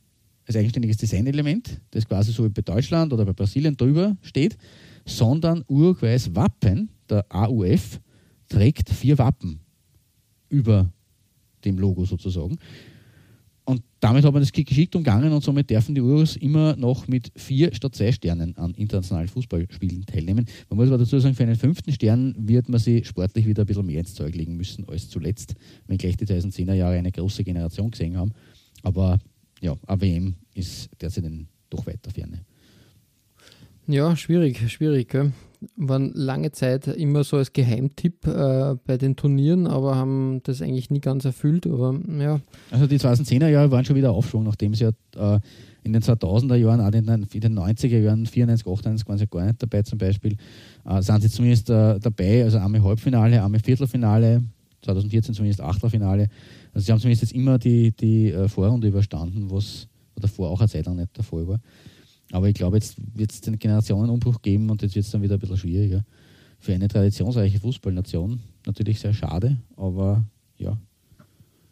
als eigenständiges Designelement, das quasi so wie bei Deutschland oder bei Brasilien drüber steht, sondern Uruguays Wappen, der AUF, trägt vier Wappen über dem Logo sozusagen. und damit hat man das geschickt umgangen und somit dürfen die Urus immer noch mit vier statt zwei Sternen an internationalen Fußballspielen teilnehmen. Man muss aber dazu sagen, für einen fünften Stern wird man sie sportlich wieder ein bisschen mehr ins Zeug legen müssen als zuletzt, wenn gleich die 2010er Jahre eine große Generation gesehen haben. Aber ja, AWM ist derzeit doch weiter ferne. Ja, schwierig, schwierig. Gell? Waren lange Zeit immer so als Geheimtipp äh, bei den Turnieren, aber haben das eigentlich nie ganz erfüllt. Aber ja. Also die 2010er Jahre waren schon wieder Aufschwung, nachdem sie ja äh, in den 2000er Jahren, auch in den, in den 90er Jahren, 94, 98 waren sie gar nicht dabei zum Beispiel, äh, sind sie zumindest äh, dabei, also einmal Halbfinale, einmal Viertelfinale, 2014 zumindest Achtelfinale. Also sie haben zumindest jetzt immer die, die äh, Vorrunde überstanden, was davor auch eine Zeit lang nicht der Fall war. Aber ich glaube, jetzt wird es den Generationenumbruch geben und jetzt wird es dann wieder ein bisschen schwieriger. Für eine traditionsreiche Fußballnation natürlich sehr schade, aber ja.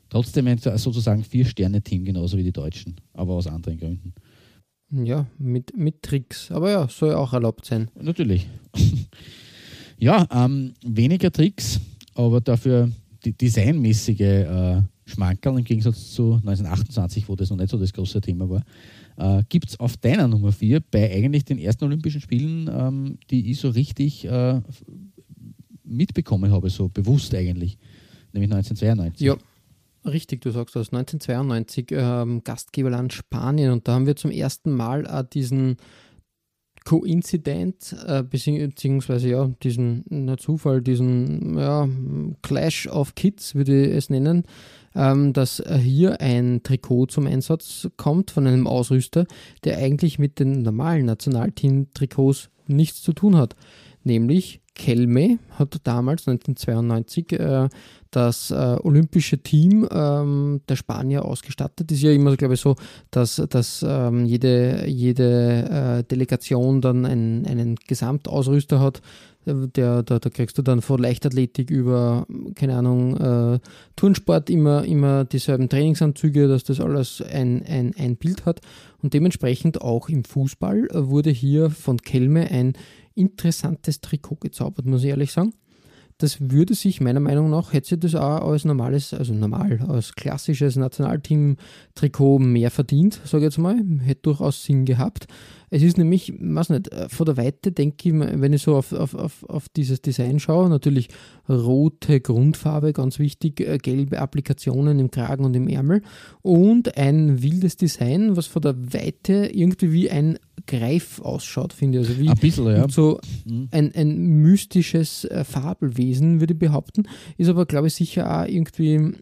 Trotzdem ein sozusagen Vier-Sterne-Team, genauso wie die Deutschen, aber aus anderen Gründen. Ja, mit, mit Tricks. Aber ja, soll auch erlaubt sein. Natürlich. ja, ähm, weniger Tricks, aber dafür die designmäßige äh, Schmankerl im Gegensatz zu 1928, wo das noch nicht so das große Thema war äh, gibt es auf deiner Nummer 4 bei eigentlich den ersten Olympischen Spielen, ähm, die ich so richtig äh, mitbekommen habe, so bewusst eigentlich, nämlich 1992. Ja, richtig, du sagst das. 1992 ähm, Gastgeberland Spanien und da haben wir zum ersten Mal äh, diesen Koinzident, äh, beziehungsweise ja, diesen na, Zufall, diesen ja, Clash of Kids, würde ich es nennen, ähm, dass hier ein Trikot zum Einsatz kommt von einem Ausrüster, der eigentlich mit den normalen Nationalteam-Trikots nichts zu tun hat. Nämlich Kelme hat damals 1992 äh, das äh, olympische Team ähm, der Spanier ausgestattet. Ist ja immer, glaube ich, so, dass, dass ähm, jede, jede äh, Delegation dann einen, einen Gesamtausrüster hat, der, da, da kriegst du dann von Leichtathletik über, keine Ahnung, äh, Turnsport immer, immer dieselben Trainingsanzüge, dass das alles ein, ein, ein Bild hat. Und dementsprechend auch im Fußball wurde hier von Kelme ein interessantes Trikot gezaubert, muss ich ehrlich sagen das würde sich meiner Meinung nach, hätte sie das auch als normales, also normal, als klassisches Nationalteam-Trikot mehr verdient, sage ich jetzt mal. Hätte durchaus Sinn gehabt. Es ist nämlich, weiß nicht, von der Weite denke ich, wenn ich so auf, auf, auf, auf dieses Design schaue, natürlich rote Grundfarbe, ganz wichtig, äh, gelbe Applikationen im Kragen und im Ärmel und ein wildes Design, was von der Weite irgendwie wie ein Greif ausschaut, finde ich. Also wie ein bisschen, ja. so mhm. ein, ein mystisches äh, Fabelwesen, würde ich behaupten. Ist aber, glaube ich, sicher auch irgendwie,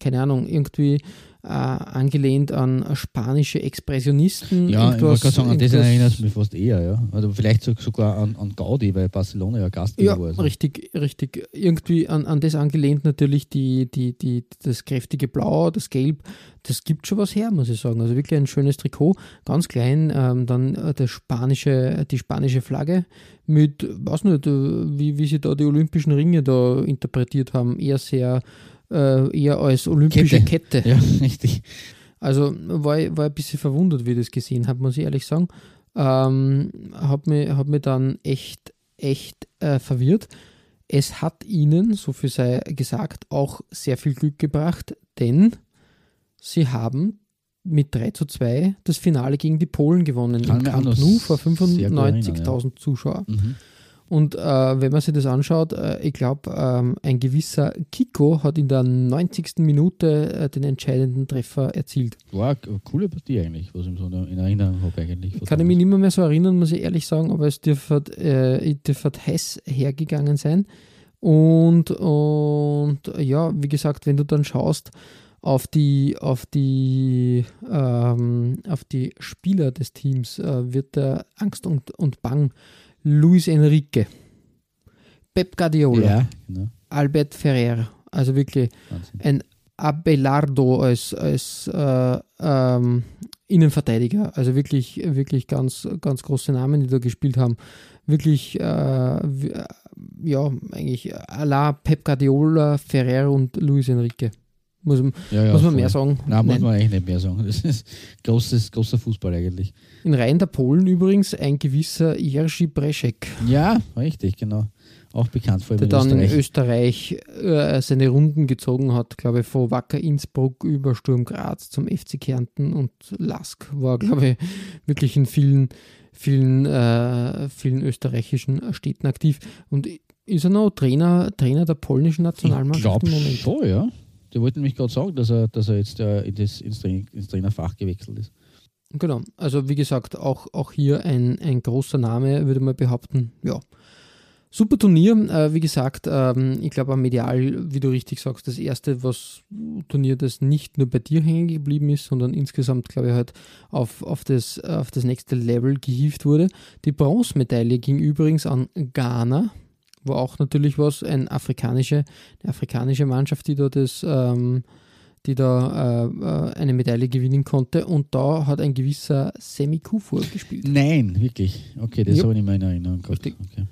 keine Ahnung, irgendwie äh, angelehnt an spanische Expressionisten. Ja, ich wollte gerade sagen, an das erinnert es mich fast eher, ja. Also vielleicht sogar an, an Gaudi, weil Barcelona ja Gastgeber ja, war. Also. Richtig, richtig. Irgendwie an, an das angelehnt natürlich die, die, die, das kräftige Blau, das Gelb, das gibt schon was her, muss ich sagen. Also wirklich ein schönes Trikot, ganz klein, ähm, dann äh, das spanische, die spanische Flagge mit, weiß nicht, äh, wie, wie sie da die Olympischen Ringe da interpretiert haben, eher sehr äh, eher als olympische Kette. Kette. Ja, richtig. Also war ich, war ein bisschen verwundert, wie ich das gesehen habe, muss ich ehrlich sagen. Ähm, hat, mich, hat mich dann echt, echt äh, verwirrt. Es hat ihnen, so viel sei gesagt, auch sehr viel Glück gebracht, denn sie haben mit 3 zu 2 das Finale gegen die Polen gewonnen. Im Camp Nou vor 95.000 ja. Zuschauern. Mhm. Und äh, wenn man sich das anschaut, äh, ich glaube, ähm, ein gewisser Kiko hat in der 90. Minute äh, den entscheidenden Treffer erzielt. War eine coole Partie eigentlich, was ich so in Erinnerung habe eigentlich. Kann ich mich nicht mehr, mehr so erinnern, muss ich ehrlich sagen, aber es dürfte, äh, dürfte heiß hergegangen sein. Und, und ja, wie gesagt, wenn du dann schaust, auf die, auf die, ähm, auf die Spieler des Teams äh, wird der Angst und, und Bang Luis Enrique, Pep Guardiola, ja, genau. Albert Ferrer, also wirklich Wahnsinn. ein Abelardo als, als äh, ähm, Innenverteidiger, also wirklich, wirklich ganz, ganz große Namen, die da gespielt haben. Wirklich, äh, ja, eigentlich à la Pep Guardiola, Ferrer und Luis Enrique. Muss, Ja, ja, muss man voll. mehr sagen? Nein, muss Nein. man eigentlich nicht mehr sagen. Das ist großes, großer Fußball eigentlich. In Reihen der Polen übrigens ein gewisser Jerzy Breszek, Ja, richtig, genau. Auch bekannt vor der allem in dann Österreich. in Österreich äh, seine Runden gezogen hat, glaube ich, von Wacker Innsbruck über Sturm Graz zum FC Kärnten und Lask war, glaube ich, wirklich in vielen, vielen, äh, vielen österreichischen Städten aktiv. Und ist er noch Trainer, Trainer der polnischen Ich Nationalmannschaft glaube im Moment? schon, ja. Der wollte nämlich gerade sagen, dass er, dass er jetzt äh, in das, ins, Train- ins Trainerfach gewechselt ist. Genau, also wie gesagt, auch, auch hier ein, ein großer Name, würde man behaupten. Ja. Super Turnier, äh, wie gesagt, ähm, ich glaube, am medial, wie du richtig sagst, das erste was Turnier, das nicht nur bei dir hängen geblieben ist, sondern insgesamt, glaube ich, halt auf, auf, das, auf das nächste Level gehievt wurde. Die Bronzemedaille ging übrigens an Ghana, war auch natürlich was, ein afrikanische, eine afrikanische Mannschaft, die da das ähm, die da äh, äh, eine Medaille gewinnen konnte. Und da hat ein gewisser Semi Kufur gespielt. Nein, wirklich. Okay, das habe ich nicht mehr in Erinnerung gehabt. Richtig. Okay.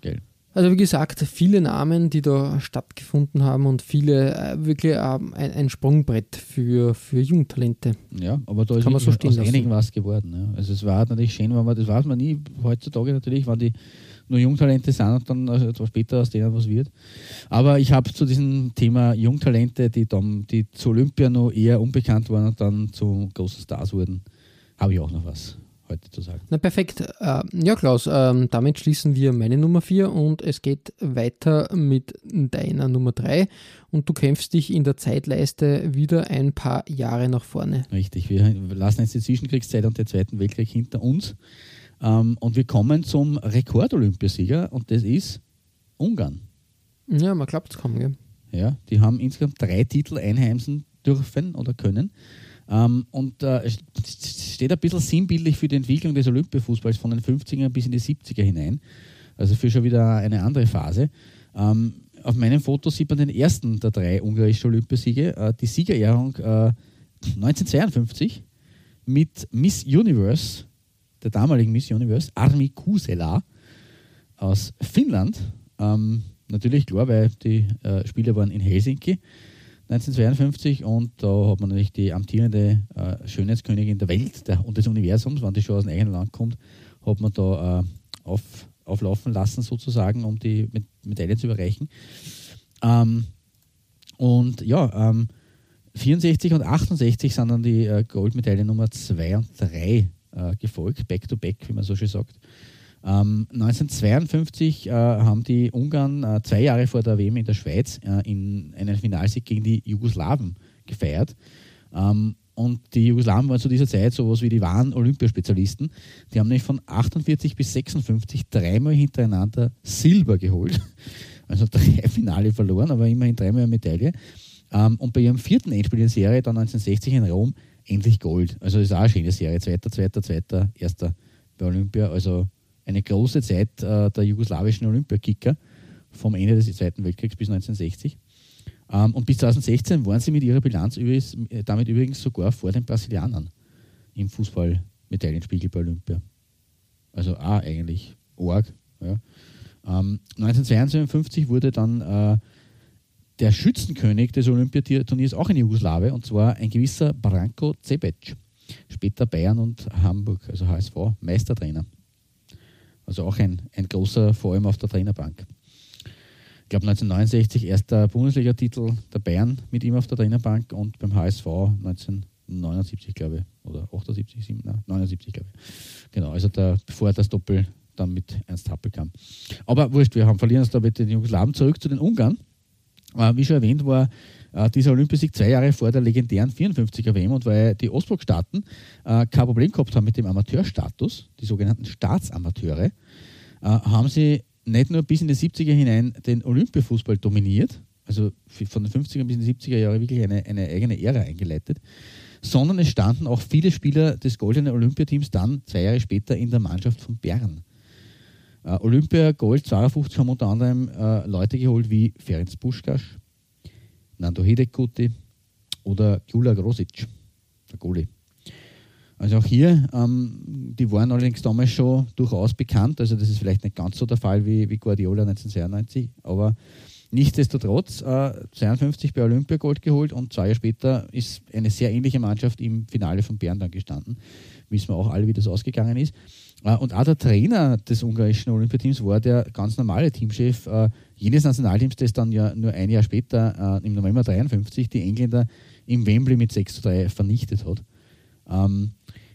Geil. Also wie gesagt, viele Namen, die da stattgefunden haben und viele äh, wirklich ähm, ein, ein Sprungbrett für, für Jungtalente. Ja, aber da ist Kann man so stehen aus lassen. einigen was geworden. Ja. Also es war natürlich schön, wenn man, das weiß man nie heutzutage natürlich, wenn die nur Jungtalente sind und dann also etwas später aus denen was wird. Aber ich habe zu diesem Thema Jungtalente, die, dann, die zu Olympia noch eher unbekannt waren und dann zu großen Stars wurden, habe ich auch noch was heute zu sagen. Na perfekt. Äh, ja, Klaus, ähm, damit schließen wir meine Nummer 4 und es geht weiter mit deiner Nummer 3 und du kämpfst dich in der Zeitleiste wieder ein paar Jahre nach vorne. Richtig, wir lassen jetzt die Zwischenkriegszeit und den Zweiten Weltkrieg hinter uns ähm, und wir kommen zum Rekord-Olympiasieger und das ist Ungarn. Ja, man glaubt es kaum, gell? Ja, die haben insgesamt drei Titel einheimsen dürfen oder können. Ähm, und äh, es steht ein bisschen sinnbildlich für die Entwicklung des Olympiafußballs von den 50er bis in die 70er hinein. Also für schon wieder eine andere Phase. Ähm, auf meinem Foto sieht man den ersten der drei ungarischen Olympiasiege, äh, die Siegerehrung äh, 1952 mit Miss Universe, der damaligen Miss Universe, Armi Kusela aus Finnland. Ähm, natürlich klar, weil die äh, Spiele waren in Helsinki 1952 und da hat man natürlich die amtierende äh, Schönheitskönigin der Welt der, und des Universums, wenn die schon aus dem eigenen Land kommt, hat man da äh, auf, auflaufen lassen sozusagen, um die Medaille zu überreichen. Ähm, und ja, ähm, 64 und 68 sind dann die äh, Goldmedaille Nummer 2 und 3 äh, gefolgt, back to back, wie man so schön sagt. Ähm, 1952 äh, haben die Ungarn äh, zwei Jahre vor der WM in der Schweiz äh, in einen Finalsieg gegen die Jugoslawen gefeiert. Ähm, und die Jugoslawen waren zu dieser Zeit sowas wie die wahren Olympiaspezialisten. Die haben nämlich von 48 bis 56 dreimal hintereinander Silber geholt. Also drei Finale verloren, aber immerhin dreimal eine Medaille. Ähm, und bei ihrem vierten Endspiel in der Serie, dann 1960 in Rom, endlich Gold. Also das ist auch eine schöne Serie. Zweiter, zweiter, zweiter, erster bei Olympia. Also eine große Zeit äh, der jugoslawischen Olympiakicker vom Ende des Zweiten Weltkriegs bis 1960. Ähm, und bis 2016 waren sie mit ihrer Bilanz übrigens, damit übrigens sogar vor den Brasilianern im Fußball-Medaillenspiegel bei Olympia. Also auch eigentlich arg. Ja. Ähm, 1952 wurde dann äh, der Schützenkönig des Olympiaturniers auch ein Jugoslawe und zwar ein gewisser Branko Cebec. Später Bayern und Hamburg, also HSV, Meistertrainer. Also auch ein, ein großer, vor allem auf der Trainerbank. Ich glaube 1969 erster Bundesligatitel der Bayern mit ihm auf der Trainerbank und beim HSV 1979, glaube ich, oder 78, 7, nein, 79, glaube ich. Genau, also der, bevor das Doppel dann mit Ernst Happel kam. Aber wurscht, wir haben verlieren uns da mit den Jugoslawen zurück zu den Ungarn. Äh, wie schon erwähnt, war äh, dieser Olympiasieg zwei Jahre vor der legendären 54er WM und weil die Ostblock-Staaten äh, kein Problem gehabt haben mit dem Amateurstatus, die sogenannten Staatsamateure, haben sie nicht nur bis in die 70er hinein den Olympiafußball dominiert, also von den 50er bis in die 70er Jahre wirklich eine, eine eigene Ära eingeleitet, sondern es standen auch viele Spieler des goldenen Olympiateams dann zwei Jahre später in der Mannschaft von Bern. Äh, Olympia Gold 52 haben unter anderem äh, Leute geholt wie Ferenc Puskás, Nando Hidekuti oder Gyula Grosic, der Goli. Also auch hier, ähm, die waren allerdings damals schon durchaus bekannt, also das ist vielleicht nicht ganz so der Fall wie, wie Guardiola 1992, aber Nichtsdestotrotz, äh, 52 bei Olympia Gold geholt und zwei Jahre später ist eine sehr ähnliche Mannschaft im Finale von Bern dann gestanden. Wissen wir auch alle, wie das ausgegangen ist. Äh, und auch der Trainer des ungarischen Olympiateams war der ganz normale Teamchef äh, jenes Nationalteams, das dann ja nur ein Jahr später, äh, im November 53, die Engländer im Wembley mit 6 zu 3 vernichtet hat. Ähm,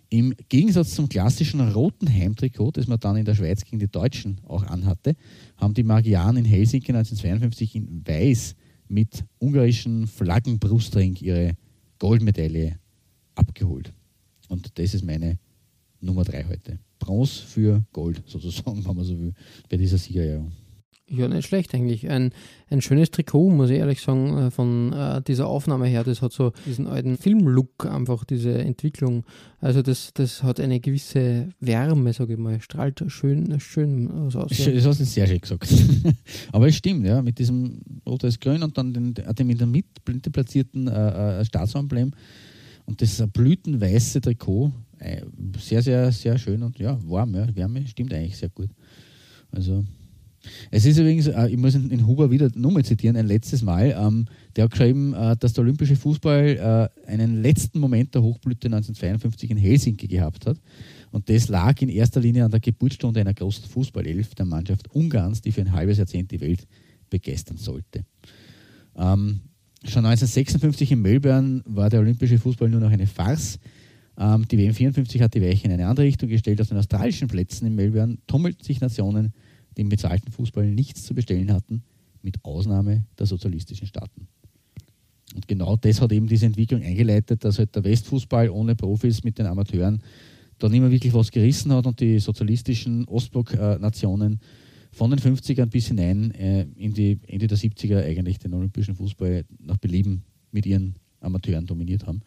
Im Gegensatz zum klassischen roten Heimtrikot, das man dann in der Schweiz gegen die Deutschen auch anhatte, haben die Magianen in Helsinki 1952 in Weiß mit ungarischen Flaggenbrustring ihre Goldmedaille abgeholt. Und das ist meine Nummer 3 heute. Bronze für Gold sozusagen, wenn man so will, bei dieser Siegerehrung. Ja, nicht schlecht eigentlich. Ein, ein schönes Trikot, muss ich ehrlich sagen, äh, von äh, dieser Aufnahme her. Das hat so diesen alten Filmlook, einfach diese Entwicklung. Also das, das hat eine gewisse Wärme, sage ich mal. Strahlt schön, schön aus. Das hast du sehr schön gesagt. Aber es stimmt, ja, mit diesem Rot-Weiß-Grün und dann den, dem in der Mitte platzierten äh, äh, Staatsemblem und das blütenweiße Trikot. Äh, sehr, sehr, sehr schön und ja, warm, ja. Wärme stimmt eigentlich sehr gut. Also es ist übrigens, äh, ich muss den Huber wieder nochmal zitieren, ein letztes Mal. Ähm, der hat geschrieben, äh, dass der olympische Fußball äh, einen letzten Moment der Hochblüte 1952 in Helsinki gehabt hat. Und das lag in erster Linie an der Geburtsstunde einer großen Fußballelf der Mannschaft Ungarns, die für ein halbes Jahrzehnt die Welt begeistern sollte. Ähm, schon 1956 in Melbourne war der olympische Fußball nur noch eine Farce. Ähm, die WM 54 hat die Weiche in eine andere Richtung gestellt. Auf den australischen Plätzen in Melbourne tummelten sich Nationen, die im bezahlten Fußball nichts zu bestellen hatten, mit Ausnahme der sozialistischen Staaten. Und genau das hat eben diese Entwicklung eingeleitet, dass halt der Westfußball ohne Profis mit den Amateuren da nicht mehr wirklich was gerissen hat und die sozialistischen Ostblock-Nationen von den 50ern bis hinein äh, in die Ende der 70er eigentlich den olympischen Fußball nach Belieben mit ihren Amateuren dominiert haben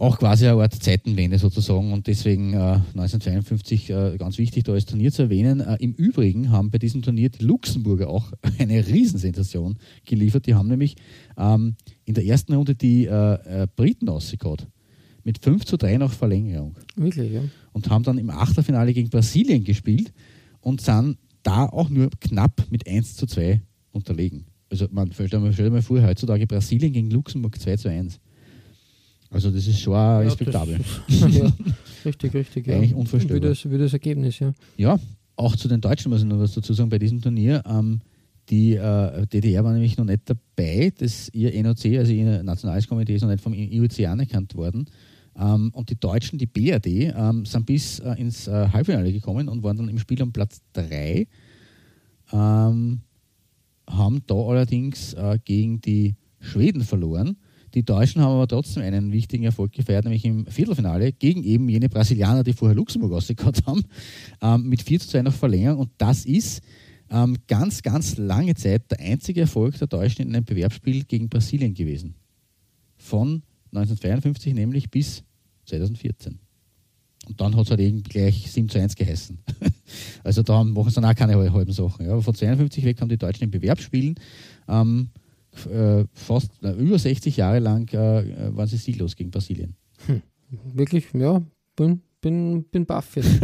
auch quasi eine Art Zeitenwende sozusagen und deswegen äh, 1952 äh, ganz wichtig, da als Turnier zu erwähnen. Äh, Im Übrigen haben bei diesem Turnier die Luxemburger auch eine Riesensensation geliefert. Die haben nämlich ähm, in der ersten Runde die äh, äh, Briten ausgehauen. Mit 5 zu 3 nach Verlängerung. Wirklich, ja. Und haben dann im Achtelfinale gegen Brasilien gespielt und sind da auch nur knapp mit 1 zu 2 unterlegen. Also man stellt mal vor, heutzutage Brasilien gegen Luxemburg 2 zu 1. Also das ist schon ja, respektabel. Das, ja, richtig, richtig. Ja. Eigentlich unvorstellbar. Wie das, wie das Ergebnis, ja. Ja, auch zu den Deutschen muss ich noch was dazu sagen bei diesem Turnier. Ähm, die äh, DDR war nämlich noch nicht dabei. Das ihr NOC, also ihr Nationales Komitee, ist noch nicht vom IOC anerkannt worden. Ähm, und die Deutschen, die BRD, ähm, sind bis äh, ins äh, Halbfinale gekommen und waren dann im Spiel um Platz 3. Ähm, haben da allerdings äh, gegen die Schweden verloren die Deutschen haben aber trotzdem einen wichtigen Erfolg gefeiert, nämlich im Viertelfinale gegen eben jene Brasilianer, die vorher Luxemburg ausgekaut haben, ähm, mit 4 zu 2 nach Verlängerung. Und das ist ähm, ganz, ganz lange Zeit der einzige Erfolg der Deutschen in einem Bewerbsspiel gegen Brasilien gewesen. Von 1952 nämlich bis 2014. Und dann hat es halt eben gleich 7 zu 1 geheißen. also da machen sie dann auch keine halben Sachen. Ja. Aber von 52 weg haben die Deutschen in Bewerbsspielen ähm, äh, fast äh, über 60 Jahre lang äh, waren sie sieglos gegen Brasilien. Hm. Wirklich, ja, bin, bin, bin baff jetzt.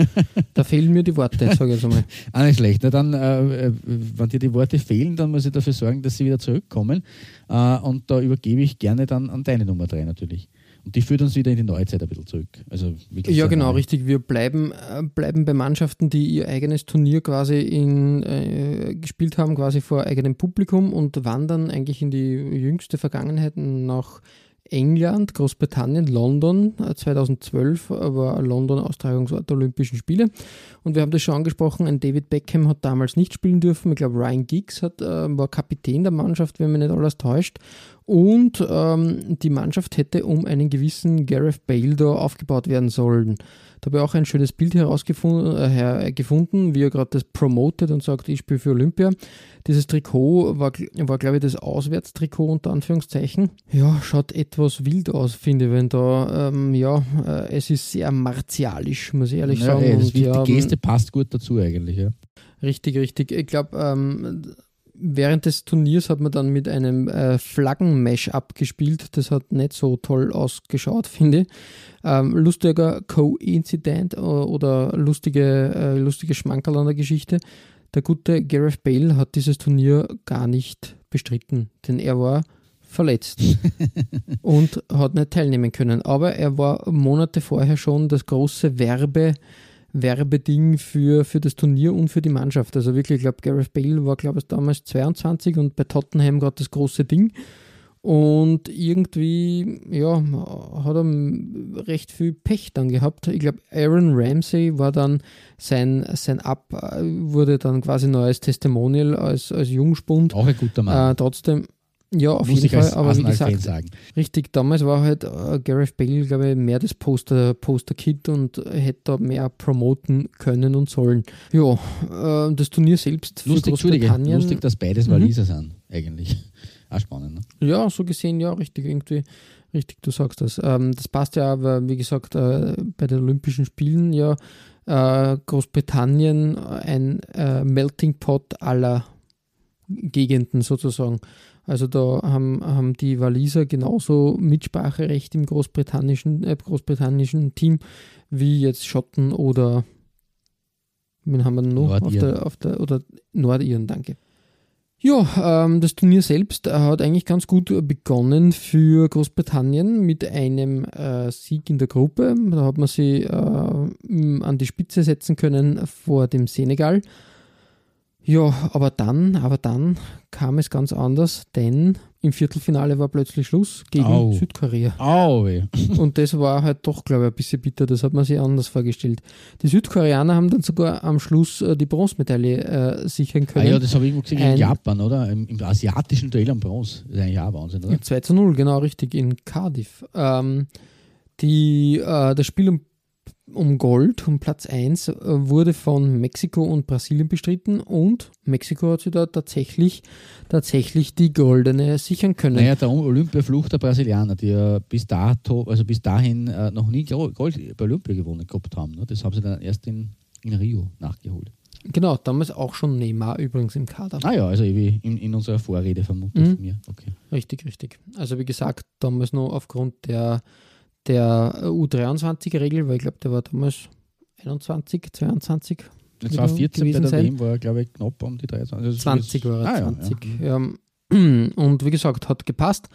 da fehlen mir die Worte, sage ich jetzt einmal. Auch nicht schlecht. Na dann, äh, äh, wenn dir die Worte fehlen, dann muss ich dafür sorgen, dass sie wieder zurückkommen. Äh, und da übergebe ich gerne dann an deine Nummer 3 natürlich. Und die führt uns wieder in die Neuzeit ein bisschen zurück. Also ja, genau, neu. richtig. Wir bleiben, äh, bleiben bei Mannschaften, die ihr eigenes Turnier quasi in, äh, gespielt haben, quasi vor eigenem Publikum und wandern eigentlich in die jüngste Vergangenheit nach England, Großbritannien, London. 2012 äh, war London Austragungsort der Olympischen Spiele. Und wir haben das schon angesprochen, ein David Beckham hat damals nicht spielen dürfen. Ich glaube, Ryan Giggs hat, äh, war Kapitän der Mannschaft, wenn mich nicht alles täuscht. Und ähm, die Mannschaft hätte um einen gewissen Gareth Bale da aufgebaut werden sollen. Da habe ich auch ein schönes Bild herausgefunden, äh, gefunden, wie er gerade das promotet und sagt, ich spiele für Olympia. Dieses Trikot war, war glaube ich, das Auswärtstrikot unter Anführungszeichen. Ja, schaut etwas wild aus, finde ich, wenn da, ähm, ja, äh, es ist sehr martialisch, muss ich ehrlich ja, sagen. Ey, und, die Geste passt gut dazu eigentlich, ja. Richtig, richtig. Ich glaube, ähm, während des Turniers hat man dann mit einem äh, Flaggen-Mesh abgespielt. Das hat nicht so toll ausgeschaut, finde ich. Ähm, lustiger Co-Incident oder lustige, äh, lustige Schmankerl an der Geschichte. der gute Gareth Bale hat dieses Turnier gar nicht bestritten, denn er war verletzt und hat nicht teilnehmen können. Aber er war Monate vorher schon das große Werbe, Werbeding für, für das Turnier und für die Mannschaft. Also wirklich, ich glaube, Gareth Bale war, glaube ich, damals 22 und bei Tottenham gerade das große Ding. Und irgendwie, ja, hat er recht viel Pech dann gehabt. Ich glaube, Aaron Ramsey war dann sein, sein Ab, wurde dann quasi neues Testimonial als, als Jungspund. Auch ein guter Mann. Äh, trotzdem, ja, auf Muss jeden Fall. Aber wie gesagt, sagen. richtig, damals war halt äh, Gareth Bale, glaube ich, mehr das Poster, Poster-Kid und hätte da mehr promoten können und sollen. Ja, äh, das Turnier selbst für Lustig, Großbritannien. lustig, dass beides Mhm. Waliser sind, eigentlich. Auch spannend, ne? Ja, so gesehen, ja, richtig, irgendwie, richtig, du sagst das. Ähm, das passt ja aber, wie gesagt, äh, bei den Olympischen Spielen ja äh, Großbritannien ein äh, Melting Pot aller Gegenden sozusagen. Also da haben, haben die Waliser genauso Mitspracherecht im großbritannischen, äh, großbritannischen Team wie jetzt Schotten oder wen haben wir denn noch auf Nordiren. der, auf der oder Nordiren, danke. Ja, ähm, das Turnier selbst äh, hat eigentlich ganz gut begonnen für Großbritannien mit einem äh, Sieg in der Gruppe. Da hat man sie äh, an die Spitze setzen können vor dem Senegal. Ja, aber dann, aber dann kam es ganz anders, denn im Viertelfinale war plötzlich Schluss gegen Au. Südkorea. Au. Und das war halt doch, glaube ich, ein bisschen bitter. Das hat man sich anders vorgestellt. Die Südkoreaner haben dann sogar am Schluss äh, die Bronzemedaille äh, sichern Ah, können. ja, das habe ich irgendwo gesehen in Japan, oder? Im, Im asiatischen Duell am Bronze. Das ist eigentlich auch Wahnsinn, oder? 2 zu 0, genau richtig, in Cardiff. Ähm, die, äh, das Spiel um, um Gold, um Platz 1, äh, wurde von Mexiko und Brasilien bestritten und Mexiko hat sich da tatsächlich, tatsächlich die goldene sichern können. Naja, der Olympiafluch der Brasilianer, die ja bis dato, also bis dahin äh, noch nie Gold bei Olympia gewonnen gehabt haben. Ne? Das haben sie dann erst in, in Rio nachgeholt. Genau, damals auch schon Neymar übrigens im Kader. Ah ja, also wie in, in unserer Vorrede vermutet Mhm. von mir. Okay. Richtig, richtig. Also wie gesagt, damals nur aufgrund der, der U23-Regel, weil ich glaube, der war damals 21, 22. Jetzt Wieder war 14 bei der sein. WM, war er glaube ich knapp um die 23. Also 20 war er, ah, ja, 20. Ja. Ja. Und wie gesagt, hat gepasst.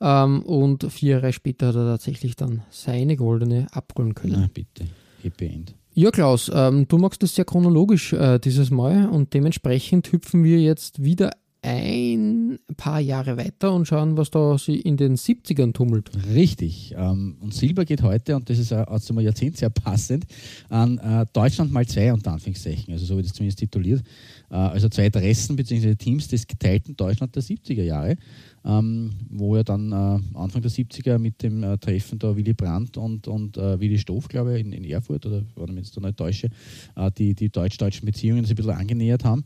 Ähm, und vier Jahre später hat er tatsächlich dann seine goldene abholen können. Na bitte, Happy End. Ja, Klaus, ähm, du magst das sehr chronologisch äh, dieses Mal und dementsprechend hüpfen wir jetzt wieder ein paar Jahre weiter und schauen, was da sie in den 70ern tummelt. Richtig. Ähm, und Silber geht heute, und das ist aus dem Jahrzehnt sehr passend, an äh, Deutschland mal zwei unter Anführungszeichen. Also so wird es zumindest tituliert. Äh, also zwei Adressen bzw. Teams des geteilten Deutschland der 70er Jahre, ähm, wo er dann äh, Anfang der 70er mit dem Treffen da Willy Brandt und, und Willy Stoff, glaube ich, in, in Erfurt, oder wenn ich mich jetzt da nicht täusche, die, die deutsch-deutschen Beziehungen sich ein bisschen angenähert haben.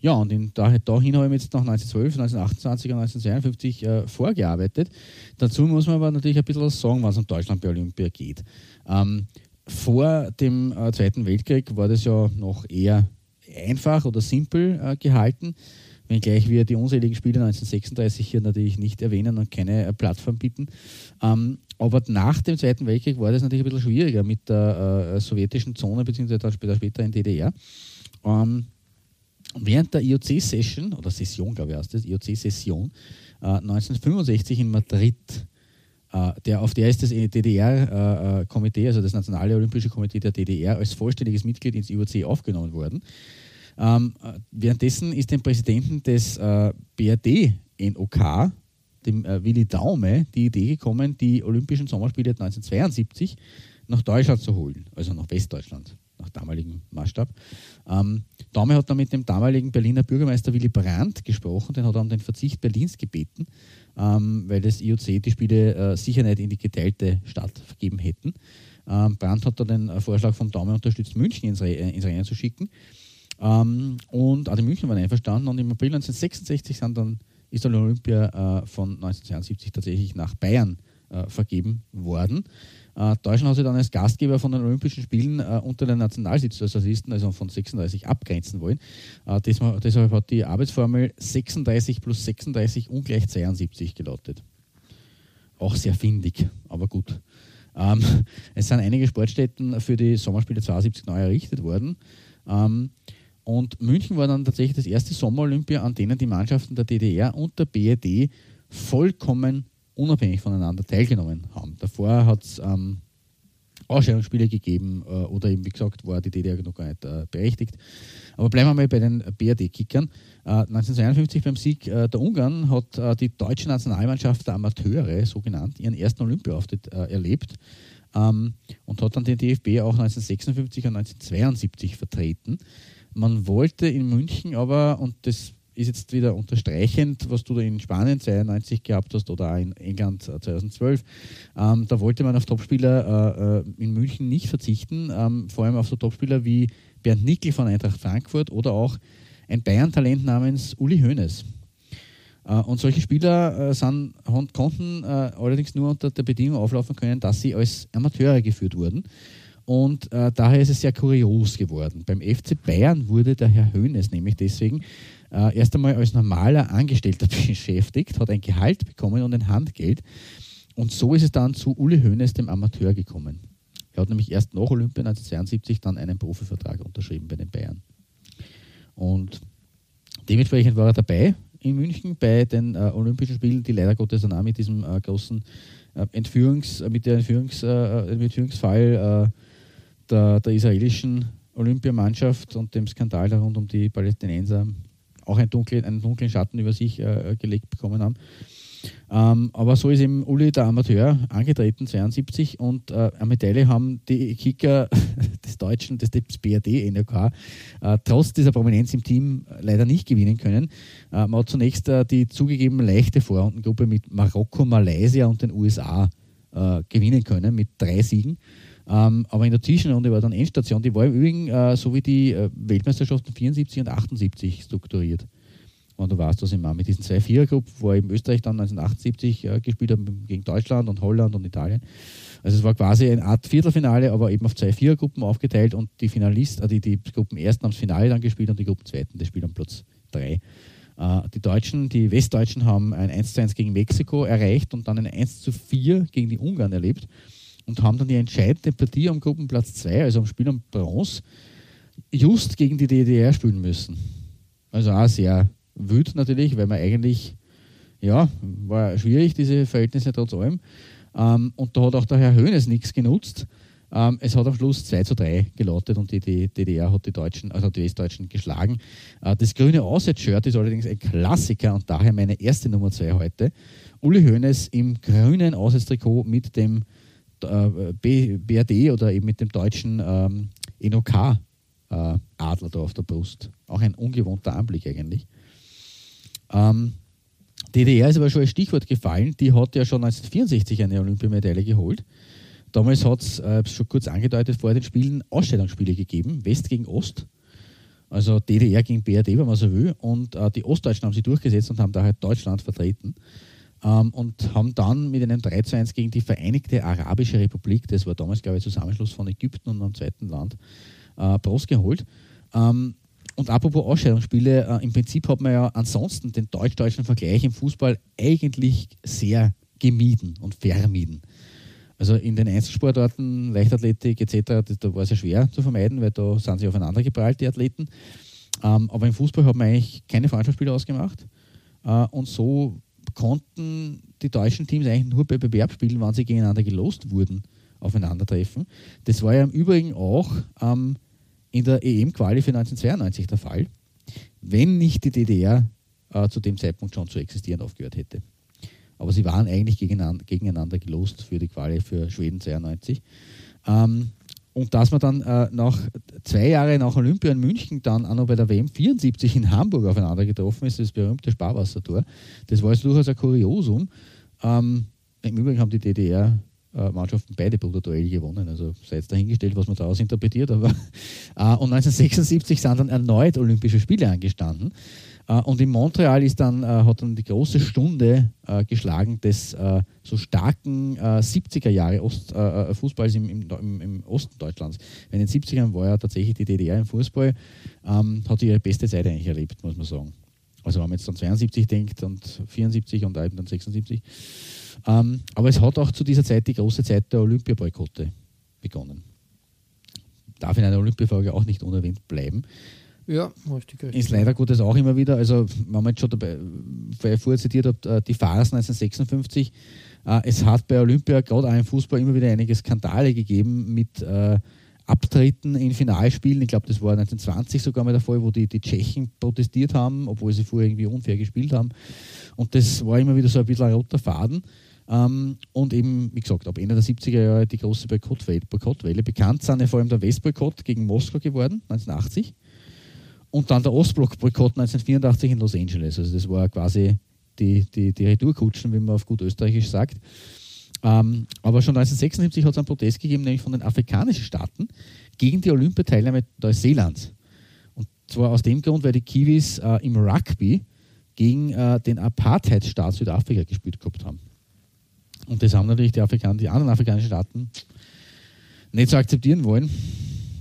Ja, und in, da, dahin habe ich jetzt nach 1912, 1928 und 1952 äh, vorgearbeitet. Dazu muss man aber natürlich ein bisschen was sagen, was um Deutschland bei Olympia geht. Ähm, vor dem äh, Zweiten Weltkrieg war das ja noch eher einfach oder simpel äh, gehalten, wenngleich wir die unseligen Spiele 1936 hier natürlich nicht erwähnen und keine äh, Plattform bieten. Ähm, aber nach dem Zweiten Weltkrieg war das natürlich ein bisschen schwieriger mit der äh, sowjetischen Zone, beziehungsweise dann später, später in DDR. Ähm, während der IOC-Session, oder Session, glaube ich, heißt das, IOC-Session, äh, 1965 in Madrid, äh, der, auf der ist das DDR-Komitee, also das Nationale Olympische Komitee der DDR, als vollständiges Mitglied ins IOC aufgenommen worden. Ähm, äh, währenddessen ist dem Präsidenten des äh, BRD-NOK, dem äh, Willi Daume, die Idee gekommen, die Olympischen Sommerspiele 1972 nach Deutschland zu holen, also nach Westdeutschland, nach damaligem Maßstab. Ähm, Daume hat dann mit dem damaligen Berliner Bürgermeister Willy Brandt gesprochen, den hat er um den Verzicht Berlins gebeten, ähm, weil das IOC die Spiele äh, sicher nicht in die geteilte Stadt vergeben hätten. Ähm, Brandt hat dann den äh, Vorschlag von Daume unterstützt, München ins, Re äh, ins Rennen zu schicken. Ähm, und auch die München waren einverstanden und im April 1966 sind dann, ist dann Olympia äh, von 1972 tatsächlich nach Bayern äh, vergeben worden. Äh, Deutschland hat sich dann als Gastgeber von den Olympischen Spielen äh, unter den Nationalsozialisten, also von 36, abgrenzen wollen. Äh, deshalb, deshalb hat die Arbeitsformel 36 plus 36 ungleich 72 gelautet. Auch sehr findig, aber gut. Ähm, es sind einige Sportstätten für die Sommerspiele 72 neu errichtet worden. Ähm, Und München war dann tatsächlich das erste Sommer-Olympia, an denen die Mannschaften der DDR und der BRD vollkommen unabhängig voneinander teilgenommen haben. Davor hat es ähm, Ausscheidungsspiele gegeben äh, oder eben, wie gesagt, war die DDR noch gar nicht äh, berechtigt. Aber bleiben wir mal bei den BRD-Kickern. Äh, 1952 beim Sieg äh, der Ungarn hat äh, die deutsche Nationalmannschaft der Amateure, so genannt, ihren ersten Olympiaauftritt äh, erlebt ähm, und hat dann den DFB auch 1956 und 1972 vertreten. Man wollte in München aber, und das ist jetzt wieder unterstreichend, was du da in Spanien 92 gehabt hast oder auch in England 2012. Ähm, da wollte man auf Topspieler äh, äh, in München nicht verzichten, ähm, vor allem auf so Topspieler wie Bernd Nickel von Eintracht Frankfurt oder auch ein Bayern-Talent namens Uli Hoeneß. Äh, und solche Spieler äh, sind, konnten äh, allerdings nur unter der Bedingung auflaufen können, dass sie als Amateure geführt wurden. Und äh, daher ist es sehr kurios geworden. Beim FC Bayern wurde der Herr Hoeneß nämlich deswegen äh, erst einmal als normaler Angestellter beschäftigt, hat ein Gehalt bekommen und ein Handgeld. Und so ist es dann zu Uli Hoeneß, dem Amateur, gekommen. Er hat nämlich erst nach Olympia 1972 dann einen Profivertrag unterschrieben bei den Bayern. Und dementsprechend war er dabei in München bei den äh, Olympischen Spielen, die leider Gottes dann auch mit diesem äh, großen äh, Entführungs, mit der Entführungs, äh, Entführungsfall äh, der, der israelischen Olympiamannschaft und dem Skandal rund um die Palästinenser auch einen dunklen, einen dunklen Schatten über sich äh, gelegt bekommen haben. Ähm, aber so ist eben Uli der Amateur angetreten, 72, und äh, eine Medaille haben die Kicker des Deutschen, des, des BRD NRK, äh, trotz dieser Prominenz im Team leider nicht gewinnen können. Äh, man hat zunächst äh, die zugegeben leichte Vorrundengruppe mit Marokko, Malaysia und den USA äh, gewinnen können, mit drei Siegen. Ähm, aber in der Zwischenrunde war dann Endstation, die war im Übrigen äh, so wie die äh, Weltmeisterschaften 74 und 78 strukturiert. Und du weißt, was ich meine. Mit diesen zwei Vierergruppen, wo eben Österreich dann 1978 äh, gespielt hat gegen Deutschland und Holland und Italien. Also es war quasi eine Art Viertelfinale, aber eben auf zwei Vierergruppen aufgeteilt und die Finalisten, äh, die, die Gruppen ersten haben das Finale dann gespielt und die Gruppen zweiten, das Spiel am Platz drei. Äh, die Deutschen, die Westdeutschen haben ein 1 zu 1 gegen Mexiko erreicht und dann ein 1 zu 4 gegen die Ungarn erlebt und haben dann die entscheidende Partie am Gruppenplatz 2, also am Spiel um Bronze, just gegen die DDR spielen müssen. Also auch sehr wütend natürlich, weil man eigentlich, ja, war schwierig, diese Verhältnisse trotz allem. Ähm, und da hat auch der Herr Höhnes nichts genutzt. Ähm, es hat am Schluss 2 zu 3 gelautet und die, DDR hat die Deutschen, also die Westdeutschen geschlagen. Äh, das grüne Auswärtsshirt ist allerdings ein Klassiker und daher meine erste Nummer 2 heute. Uli Hoeneß im grünen Auswärtstrikot mit dem BRD oder eben mit dem deutschen ähm, NOK-Adler äh, da auf der Brust. Auch ein ungewohnter Anblick eigentlich. Ähm, DDR ist aber schon als Stichwort gefallen. Die hat ja schon 1964 eine Olympiamedaille geholt. Damals hat es, äh, schon kurz angedeutet, vor den Spielen Ausstellungsspiele gegeben, West gegen Ost. Also DDR gegen BRD, wenn man so will. Und äh, die Ostdeutschen haben sich durchgesetzt und haben daher Deutschland vertreten ähm, und haben dann mit einem 3 zu 1 gegen die Vereinigte Arabische Republik, das war damals, glaube ich, Zusammenschluss von Ägypten und einem zweiten Land, äh, Prost geholt. Ähm, und apropos Ausscheidungsspiele, äh, im Prinzip hat man ja ansonsten den deutsch-deutschen Vergleich im Fußball eigentlich sehr gemieden und vermieden. Also in den Einzelsportarten, Leichtathletik etc., da war es ja schwer zu vermeiden, weil da sind sie aufeinander geprallt, die Athleten. Ähm, aber im Fußball hat man eigentlich keine Freundschaftsspiele ausgemacht. Äh, und so konnten die deutschen Teams eigentlich nur bei Bewerbsspielen, wann sie gegeneinander gelost wurden, aufeinandertreffen. Das war ja im Übrigen auch ähm, in der EM-Quali für 1992 der Fall, wenn nicht die DDR äh, zu dem Zeitpunkt schon zu existieren aufgehört hätte. Aber sie waren eigentlich gegeneinander, gegeneinander gelost für die Quali für Schweden 92. Ähm, und dass man dann äh, nach zwei Jahren nach Olympia in München dann auch noch bei der WM 74 in Hamburg aufeinander getroffen ist, das berühmte Sparwassertor. Das war jetzt durchaus ein Kuriosum. Ähm, Im Übrigen haben die DDR-Mannschaften beide Bruderduell gewonnen. Also sei jetzt dahingestellt, was man daraus interpretiert. Aber, äh, und 1976 sind dann erneut Olympische Spiele angestanden. Äh, und in Montreal ist dann, äh, hat dann die große Stunde äh, geschlagen des so starken 70er Jahre Ost, Fußballs im, im, im, Osten Deutschlands. In den 70ern war ja tatsächlich die DDR im Fußball, ähm, hat ihre beste Zeit eigentlich erlebt, muss man sagen. Also wenn man jetzt dann 72 denkt und 74 und dann 76. Ähm, aber es hat auch zu dieser Zeit die große Zeit der Olympiaboykotte begonnen. Darf in einer Olympiafrage auch nicht unerwähnt bleiben. Ja, richtig, richtig. Ist leider Gottes auch immer wieder, also wenn man jetzt schon dabei, weil ich vorher zitiert habe, äh, die Phasen 1956, äh, es hat bei Olympia gerade auch im Fußball immer wieder einige Skandale gegeben mit äh, Abtritten in Finalspielen. Ich glaube, das war 1920 sogar mal der Fall, wo die, die Tschechen protestiert haben, obwohl sie vorher irgendwie unfair gespielt haben. Und das war immer wieder so ein bisschen ein roter Faden. Ähm, und eben, wie gesagt, ab Ende der 70er Jahre die große Boykottwelle. Bekannt sind ja vor allem der Westboykott gegen Moskau geworden, 1980. Und dann der Ostblock-Boykott 1984 in Los Angeles. Also das war quasi die, die, die Retourkutschen, wie man auf gut österreichisch sagt. Ähm, aber schon 1976 hat es einen Protest gegeben, nämlich von den afrikanischen Staaten gegen die Olympiateilnahme Neuseelands. Und zwar aus dem Grund, weil die Kiwis äh, im Rugby gegen äh, den Apartheidstaat Südafrika gespielt gehabt haben. Und das haben natürlich die, Afrikan die anderen afrikanischen Staaten nicht so akzeptieren wollen.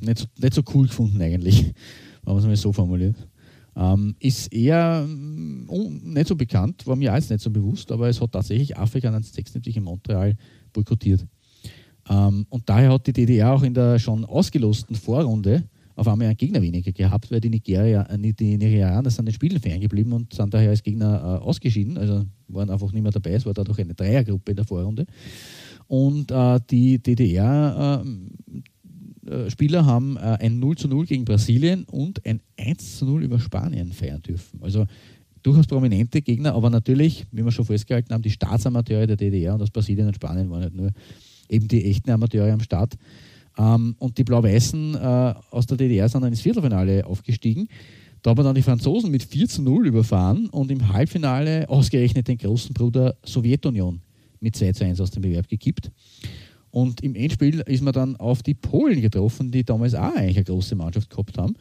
Nicht so, nicht so cool gefunden eigentlich, wenn man es mal so formuliert. Ähm, ist eher um, nicht so bekannt, war mir jetzt nicht so bewusst, aber es hat tatsächlich Afrika 1976 in Montreal boykottiert. Ähm, und daher hat die DDR auch in der schon ausgelosten Vorrunde auf einmal einen Gegner weniger gehabt, weil die, Nigeria, äh, die Nigerianer sind den Spielen ferngeblieben und sind daher als Gegner äh, ausgeschieden, also waren einfach nicht mehr dabei. Es war dadurch eine Dreiergruppe in der Vorrunde. Und äh, die DDR äh, äh, Spieler haben äh, ein 0 zu 0 gegen Brasilien und ein 1 zu 0 über Spanien feiern dürfen. Also durchaus prominente Gegner, aber natürlich, wie wir schon festgehalten haben, die Staatsamateure der DDR und aus Brasilien und Spanien waren nicht nur eben die echten Amateure am Start. Ähm, und die Blau-Weißen äh, aus der DDR sind dann ins Viertelfinale aufgestiegen. Da haben dann die Franzosen mit 4 zu 0 überfahren und im Halbfinale ausgerechnet den großen Bruder Sowjetunion mit 2 zu 1 aus dem Bewerb gekippt. Und im Endspiel ist man dann auf die Polen getroffen, die damals auch eigentlich eine große Mannschaft gehabt haben.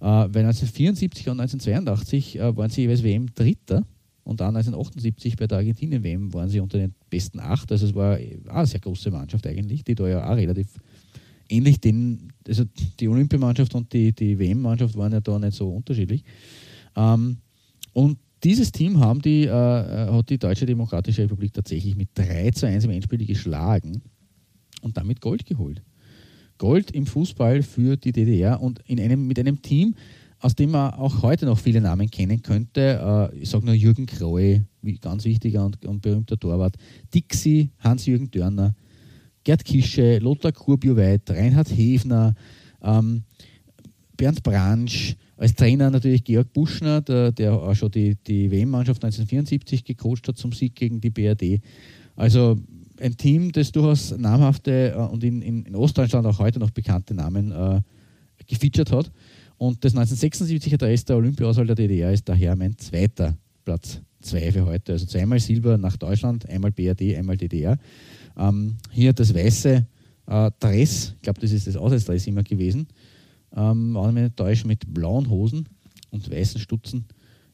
Äh, weil 1974 und 1982 äh, waren sie jeweils WM Dritter und dann 1978 bei der Argentinien-WM waren sie unter den besten acht. Also es war auch eine sehr große Mannschaft eigentlich, die da ja auch relativ ähnlich den, also die Olympiamannschaft und die, die WM-Mannschaft waren ja da nicht so unterschiedlich. Ähm, und dieses Team haben die, äh, äh hat die Deutsche Demokratische Republik tatsächlich mit 3 zu 1 im Endspiel geschlagen und damit Gold geholt. Gold im Fußball für die DDR und in einem, mit einem Team, aus dem man auch heute noch viele Namen kennen könnte. Äh, ich sage nur Jürgen wie ganz wichtiger und, und berühmter Torwart, Dixie, Hans-Jürgen Dörner, Gerd Kische, Lothar Kurbioweit, Reinhard Hefner, ähm, Bernd Bransch, als Trainer natürlich Georg Buschner, der, der auch schon die, die WM-Mannschaft 1974 gecoacht hat zum Sieg gegen die BRD. Also ein Team, das durchaus namhafte äh, und in, in, in, Ostdeutschland auch heute noch bekannte Namen äh, gefeatured hat. Und das 1976er Dress der der DDR ist daher mein zweiter Platz zwei für heute. Also zweimal Silber nach Deutschland, einmal BRD, einmal DDR. Ähm, hier das weiße äh, Dress, ich glaube, das ist das Auswärtsdress immer gewesen, ähm, wenn ich mich nicht täusche, mit blauen Hosen und weißen Stutzen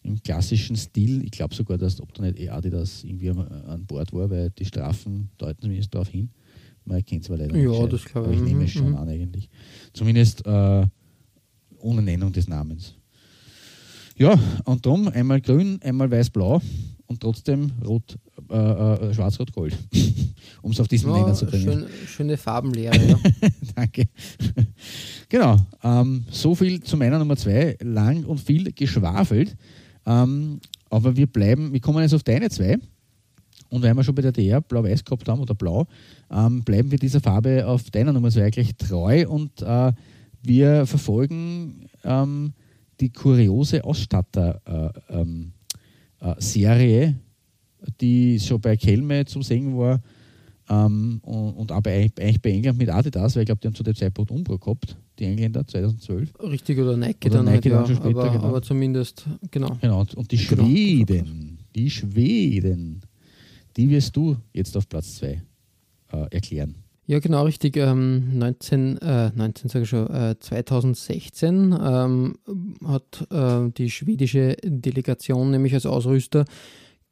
im klassischen Stil. Ich glaube sogar, dass ob da nicht eh Adidas irgendwie an Bord war, weil die Strafen deuten zumindest darauf hin. Man erkennt es aber leider ja, nicht. Das aber ich nehme es schon mhm. an eigentlich. Zumindest äh, ohne Nennung des Namens. Ja, und darum einmal grün, einmal weiß-blau und trotzdem rot, äh, äh, schwarz-rot-gold. um es auf diesen ja, Nenner zu bringen. Schön, schöne Farbenlehre, ja. Danke. genau, ähm, so viel zu meiner Nummer zwei. Lang und viel geschwafelt. Ähm, aber wir bleiben, wir kommen jetzt auf deine zwei. Und weil wir schon bei der DR blau-weiß gehabt haben oder blau, ähm, bleiben wir dieser Farbe auf deiner Nummer zwei gleich treu und äh, wir verfolgen ähm, die kuriose Ausstatter-Serie, äh, ähm, äh, die schon bei Kelme zu sehen war ähm, und, und auch bei, eigentlich bei England mit Adidas, weil ich glaube, die haben zu dem Zeitpunkt Umbro gehabt die Engländer 2012. Richtig, oder Nike oder dann, Nike halt, dann ja, später, aber, genau. aber, zumindest, genau. Genau, und die genau, Schweden, genau. die Schweden, die wirst du jetzt auf Platz 2 äh, erklären. Ja, genau, richtig. Ähm, 19, äh, 19 sage ich schon, äh, 2016 ähm, hat äh, die schwedische Delegation nämlich als Ausrüster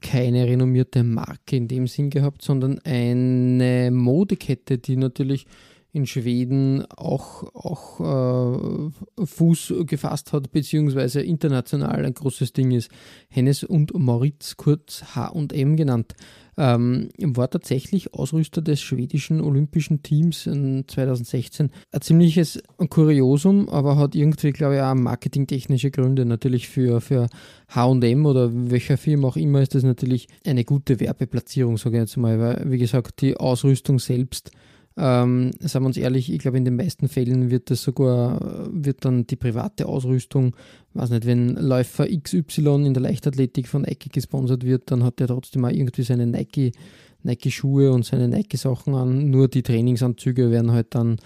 keine renommierte Marke in dem Sinn gehabt, sondern eine Modekette, die natürlich in Schweden auch, auch äh, Fuß gefasst hat, beziehungsweise international ein großes Ding ist. Hennes und Moritz, kurz H&M genannt. Ähm, war tatsächlich Ausrüster des schwedischen olympischen Teams in 2016. Ein ziemliches Kuriosum, aber hat irgendwie, glaube ich, auch marketingtechnische Gründe. Natürlich für, für HM oder welcher Firma auch immer ist das natürlich eine gute Werbeplatzierung, sage ich jetzt mal, weil, wie gesagt, die Ausrüstung selbst ähm, sagen wir uns ehrlich, ich glaube, in den meisten Fällen wird das sogar, wird dann die private Ausrüstung, weiß nicht, wenn Läufer XY in der Leichtathletik von Nike gesponsert wird, dann hat er trotzdem auch irgendwie seine Nike, Nike-Schuhe und seine Nike-Sachen an. Nur die Trainingsanzüge werden halt dann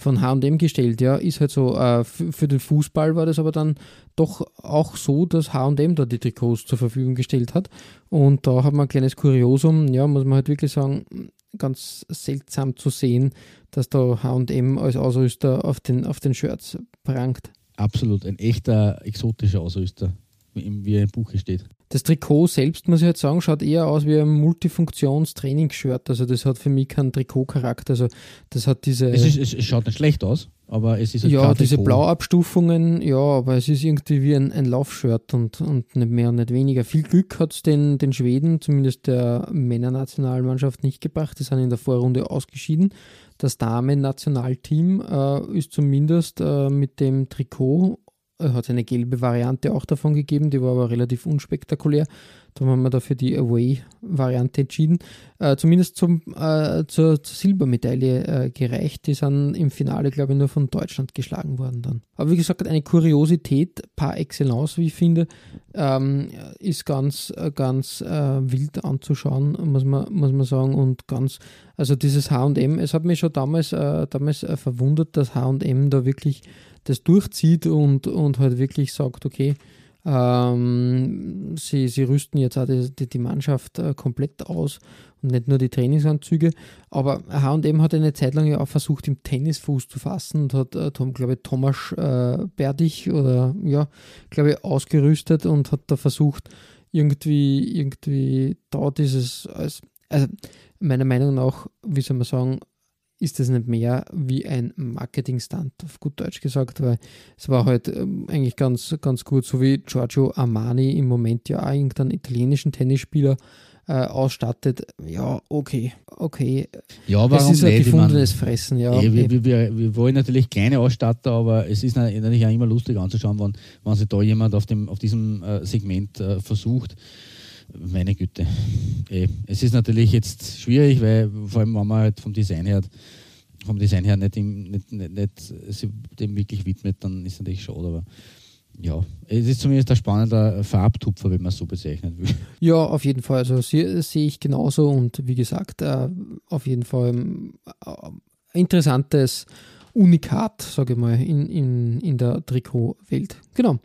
von HM gestellt. Ja, ist halt so. Äh, für den Fußball war das aber dann doch auch so, dass HM da die Trikots zur Verfügung gestellt hat. Und da hat man ein kleines Kuriosum, ja, muss man halt wirklich sagen, ganz seltsam zu sehen, dass da HM als Ausrüster auf den, auf den Shirts prangt. Absolut, ein echter exotischer Ausrüster, wie er im Buche steht. Das Trikot selbst, muss ich halt sagen, schaut eher aus wie ein Multifunktions-Trainingsshirt. Also das hat für mich keinen Trikotcharakter. Also das hat diese. Es, ist, es schaut nicht schlecht aus, aber es ist halt Ja, diese. Blauabstufungen, ja, aber es ist irgendwie wie ein, ein Laufshirt und, und nicht mehr und nicht weniger. Viel Glück hat es den, den Schweden, zumindest der Männernationalmannschaft, nicht gebracht. Die sind in der Vorrunde ausgeschieden. Das Damen-Nationalteam äh, ist zumindest äh, mit dem Trikot hat es eine gelbe Variante auch davon gegeben, die war aber relativ unspektakulär. Da haben wir dafür die Away-Variante entschieden. Äh, zumindest zum, äh, zur, zur, Silbermedaille äh, gereicht. Die sind im Finale, glaube ich, nur von Deutschland geschlagen worden dann. Aber wie gesagt, eine Kuriosität par excellence, wie ich finde, ähm, ist ganz, ganz äh, wild anzuschauen, muss man, muss man sagen. Und ganz, also dieses HM, es hat mich schon damals, äh, damals äh, verwundert, dass HM da wirklich das durchzieht und, und halt wirklich sagt, okay, ähm, sie, sie rüsten jetzt auch die, die, die Mannschaft äh, komplett aus und nicht nur die Trainingsanzüge. Aber HM hat eine Zeit lang ja auch versucht, im Tennis Fuß zu fassen und hat, äh, glaube ich, Thomas äh, Berdich oder ja, glaube ich, ausgerüstet und hat da versucht, irgendwie, irgendwie da dieses, als, also meiner Meinung nach, wie soll man sagen, ist das nicht mehr wie ein Marketing-Stunt, auf gut Deutsch gesagt, weil es war halt ähm, eigentlich ganz, ganz gut, so wie Giorgio Armani im Moment ja auch irgendeinen italienischen Tennisspieler äh, ausstattet. Ja, okay, okay. Ja, warum es ist ein gefundenes meine, Fressen, ja. Ey, wir, wir, wir, wir, wollen natürlich keine Ausstatter, aber es ist natürlich auch immer lustig anzuschauen, wenn, wenn sich da jemand auf, dem, auf diesem äh, Segment äh, versucht meine Güte. Eh, es ist natürlich jetzt schwierig, weil vor allem, wenn man halt vom Design her, vom Design her nicht, nicht, nicht, nicht dem wirklich widmet, dann ist natürlich schade, aber ja, es ist zumindest ein spannender Farbtupfer, wenn man es so bezeichnen will. Ja, auf jeden Fall. Also sehe ich genauso und wie gesagt, äh, auf jeden Fall äh, interessantes Unikat, sage ich mal, in, in, in der Trikotwelt. Genau.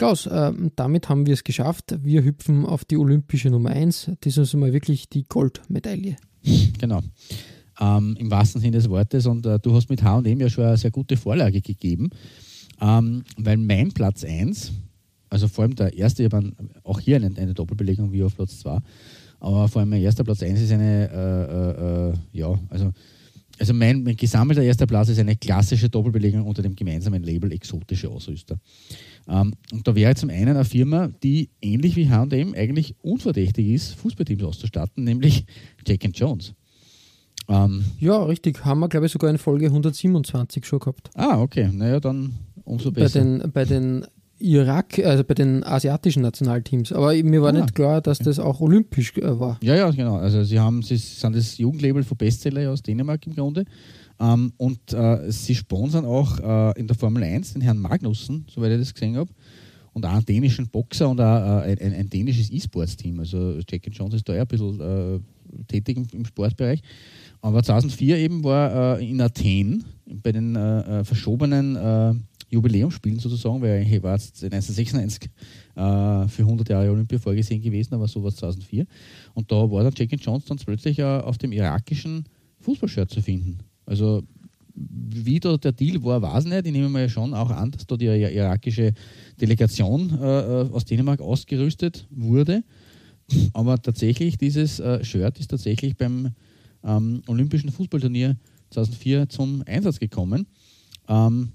Klaus, äh, damit haben wir es geschafft. Wir hüpfen auf die olympische Nummer 1. Das ist mal wirklich die Goldmedaille. Genau. Ähm, Im wahrsten Sinne des Wortes. Und äh, du hast mit HM ja schon eine sehr gute Vorlage gegeben. Ähm, weil mein Platz 1, also vor allem der erste, ich habe auch hier eine, eine, Doppelbelegung wie auf Platz 2, aber vor allem mein erster Platz 1 ist eine, äh, äh, äh, ja, also also mein, mein, gesammelter erster Platz ist eine klassische Doppelbelegung unter dem gemeinsamen Label exotische Ausrüster. Ähm, und da wäre zum einen eine Firma, die ähnlich wie H&M eigentlich unverdächtig ist, Fußballteams auszustatten, nämlich Jack Jones. Ähm, ja, richtig. Haben wir, glaube ich, sogar in Folge 127 schon gehabt. Ah, okay. Naja, dann umso besser. Bei den, bei den Irak, also bei den asiatischen Nationalteams. Aber mir war ah, nicht klar, dass das auch olympisch äh, war. Ja, ja, genau. Also sie haben, sie sind das Jugendlabel von Bestseller aus Dänemark im Grunde. Ähm, und äh, sie sponsern auch äh, in der Formel 1 den Herrn Magnussen, soweit ich das gesehen habe. Und auch einen dänischen Boxer und auch äh, ein, ein, dänisches E-Sports-Team. Also Jackie Jones ist da ja ein bisschen äh, tätig im, im, Sportbereich. Aber 2004 eben war äh, in Athen bei den äh, verschobenen Jubiläumsspielen sozusagen, weil eigentlich war es 1996 für 100 Jahre Olympia vorgesehen gewesen, aber so war es 2004. Und da war dann Jackie Jones dann plötzlich auf dem irakischen Fußballshirt zu finden. Also wie da der Deal war, weiß ich nicht. Ich nehme mal schon auch an, dass da die irakische Delegation äh, äh, aus Dänemark ausgerüstet wurde. Aber tatsächlich, dieses äh, Shirt ist tatsächlich beim ähm, Olympischen Fußballturnier 2004 zum Einsatz gekommen ähm,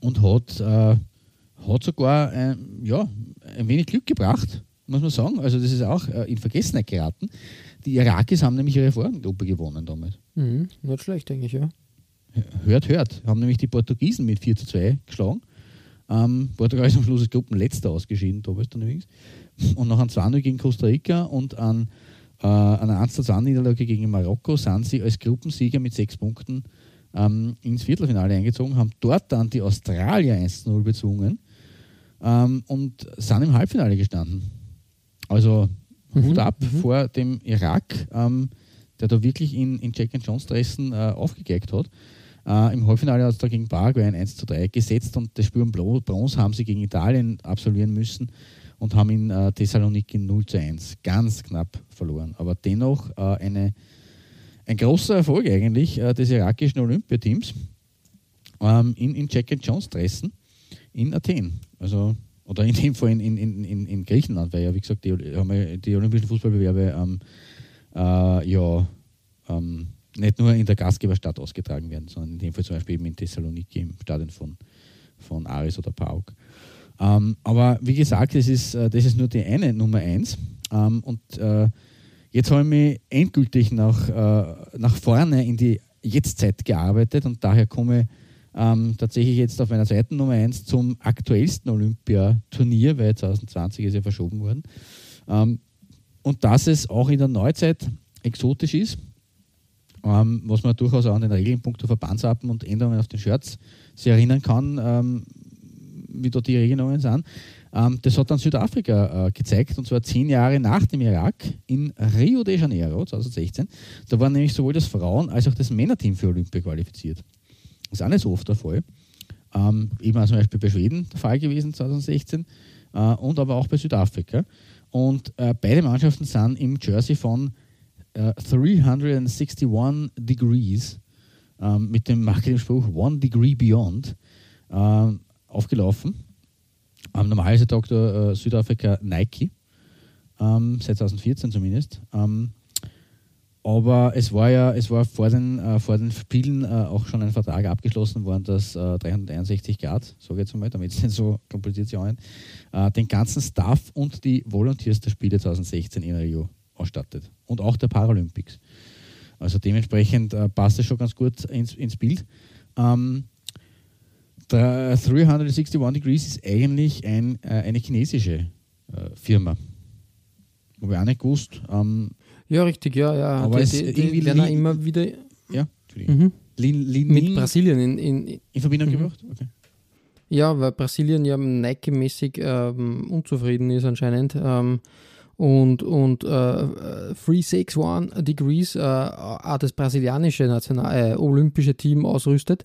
und hat, äh, hat sogar ein, ja, ein wenig Glück gebracht, muss man sagen. Also das ist auch äh, in Vergessenheit geraten. Die Irakis haben nämlich ihre Vorgruppe gewonnen damals. Mhm, nicht schlecht, denke ich, ja. Hört, hört. Haben nämlich die Portugiesen mit 4 zu 2 geschlagen. Ähm, Portugal ist am Schluss als Gruppenletzter ausgeschieden, damals dann übrigens. Und nach einem 2 gegen Costa Rica und an, äh, einer 1 zu 2 Niederlage gegen Marokko sind sie als Gruppensieger mit sechs Punkten ähm, ins Viertelfinale eingezogen, haben dort dann die Australier 1 zu 0 bezwungen ähm, und sind im Halbfinale gestanden. Also mhm. Hut ab mhm. vor dem Irak, ähm, der da wirklich in, in Jack and Jones Dressen äh, aufgegeckt hat. Äh, Im Halbfinale hat es da gegen Paraguay ein 1 zu 3 gesetzt und das Spiel um Bronze haben sie gegen Italien absolvieren müssen und haben in äh, Thessaloniki 0 zu 1 ganz knapp verloren. Aber dennoch äh, eine, ein großer Erfolg eigentlich äh, des irakischen Olympiateams ähm, in, in Jack and Jones Dressen in Athen. Also, oder in dem Fall in, in, in, in Griechenland, weil ja, wie gesagt, die, die Olympischen Fußballbewerbe ähm, äh, ja ähm, nicht nur in der Gastgeberstadt ausgetragen werden, sondern in dem Fall zum Beispiel eben in Thessaloniki im Stadion von, von Aris oder Pauk. Ähm, aber wie gesagt, das ist, äh, das ist nur die eine Nummer eins. Ähm, und äh, jetzt habe ich mich endgültig nach, äh, nach vorne in die Jetztzeit gearbeitet und daher komme ich ähm, tatsächlich jetzt auf meiner zweiten Nummer 1 zum aktuellsten Olympiaturnier, weil 2020 ist ja verschoben worden. Ähm, und dass es auch in der Neuzeit exotisch ist, ähm, was man durchaus auch an den Regeln punkto Verbandsappen und Änderungen auf den Shirts sich erinnern kann, ähm, wie dort die Regelungen sind. Ähm, das hat dann Südafrika äh, gezeigt, und zwar zehn Jahre nach dem Irak in Rio de Janeiro 2016. Da waren nämlich sowohl das Frauen- als auch das Männerteam für Olympia qualifiziert. Ist auch nicht so oft der Fall. Ähm, eben zum Beispiel bei Schweden der Fall gewesen 2016 äh, und aber auch bei Südafrika. Und äh, beide Mannschaften sind im Jersey von äh, 361 Degrees ähm, mit dem Marketingspruch One Degree Beyond äh, aufgelaufen. Ähm, normalerweise tragt äh, Südafrika Nike, ähm, seit 2014 zumindest. Ähm, aber es war ja, es war vor den, äh, vor den Spielen äh, auch schon ein Vertrag abgeschlossen worden, dass äh, 361 Grad, sage ich jetzt mal, damit es nicht so kompliziert sein, äh, den ganzen Staff und die Volunteers der Spiele 2016 in Rio ausstattet. Und auch der Paralympics. Also dementsprechend äh, passt es schon ganz gut ins, ins Bild. Ähm, der 361 Degrees ist eigentlich ein, äh, eine chinesische Firma. Habe ich auch nicht gewusst. Ähm, ja, richtig, ja, ja. Aber die, die, die werden immer wieder. Ja, mhm. Mit Brasilien in, in, in Verbindung mhm. gebracht? Okay. Ja, weil Brasilien ja Nike-mäßig ähm, unzufrieden ist anscheinend. Ähm, und und äh, 361 Degrees äh, auch das brasilianische National äh, olympische Team ausrüstet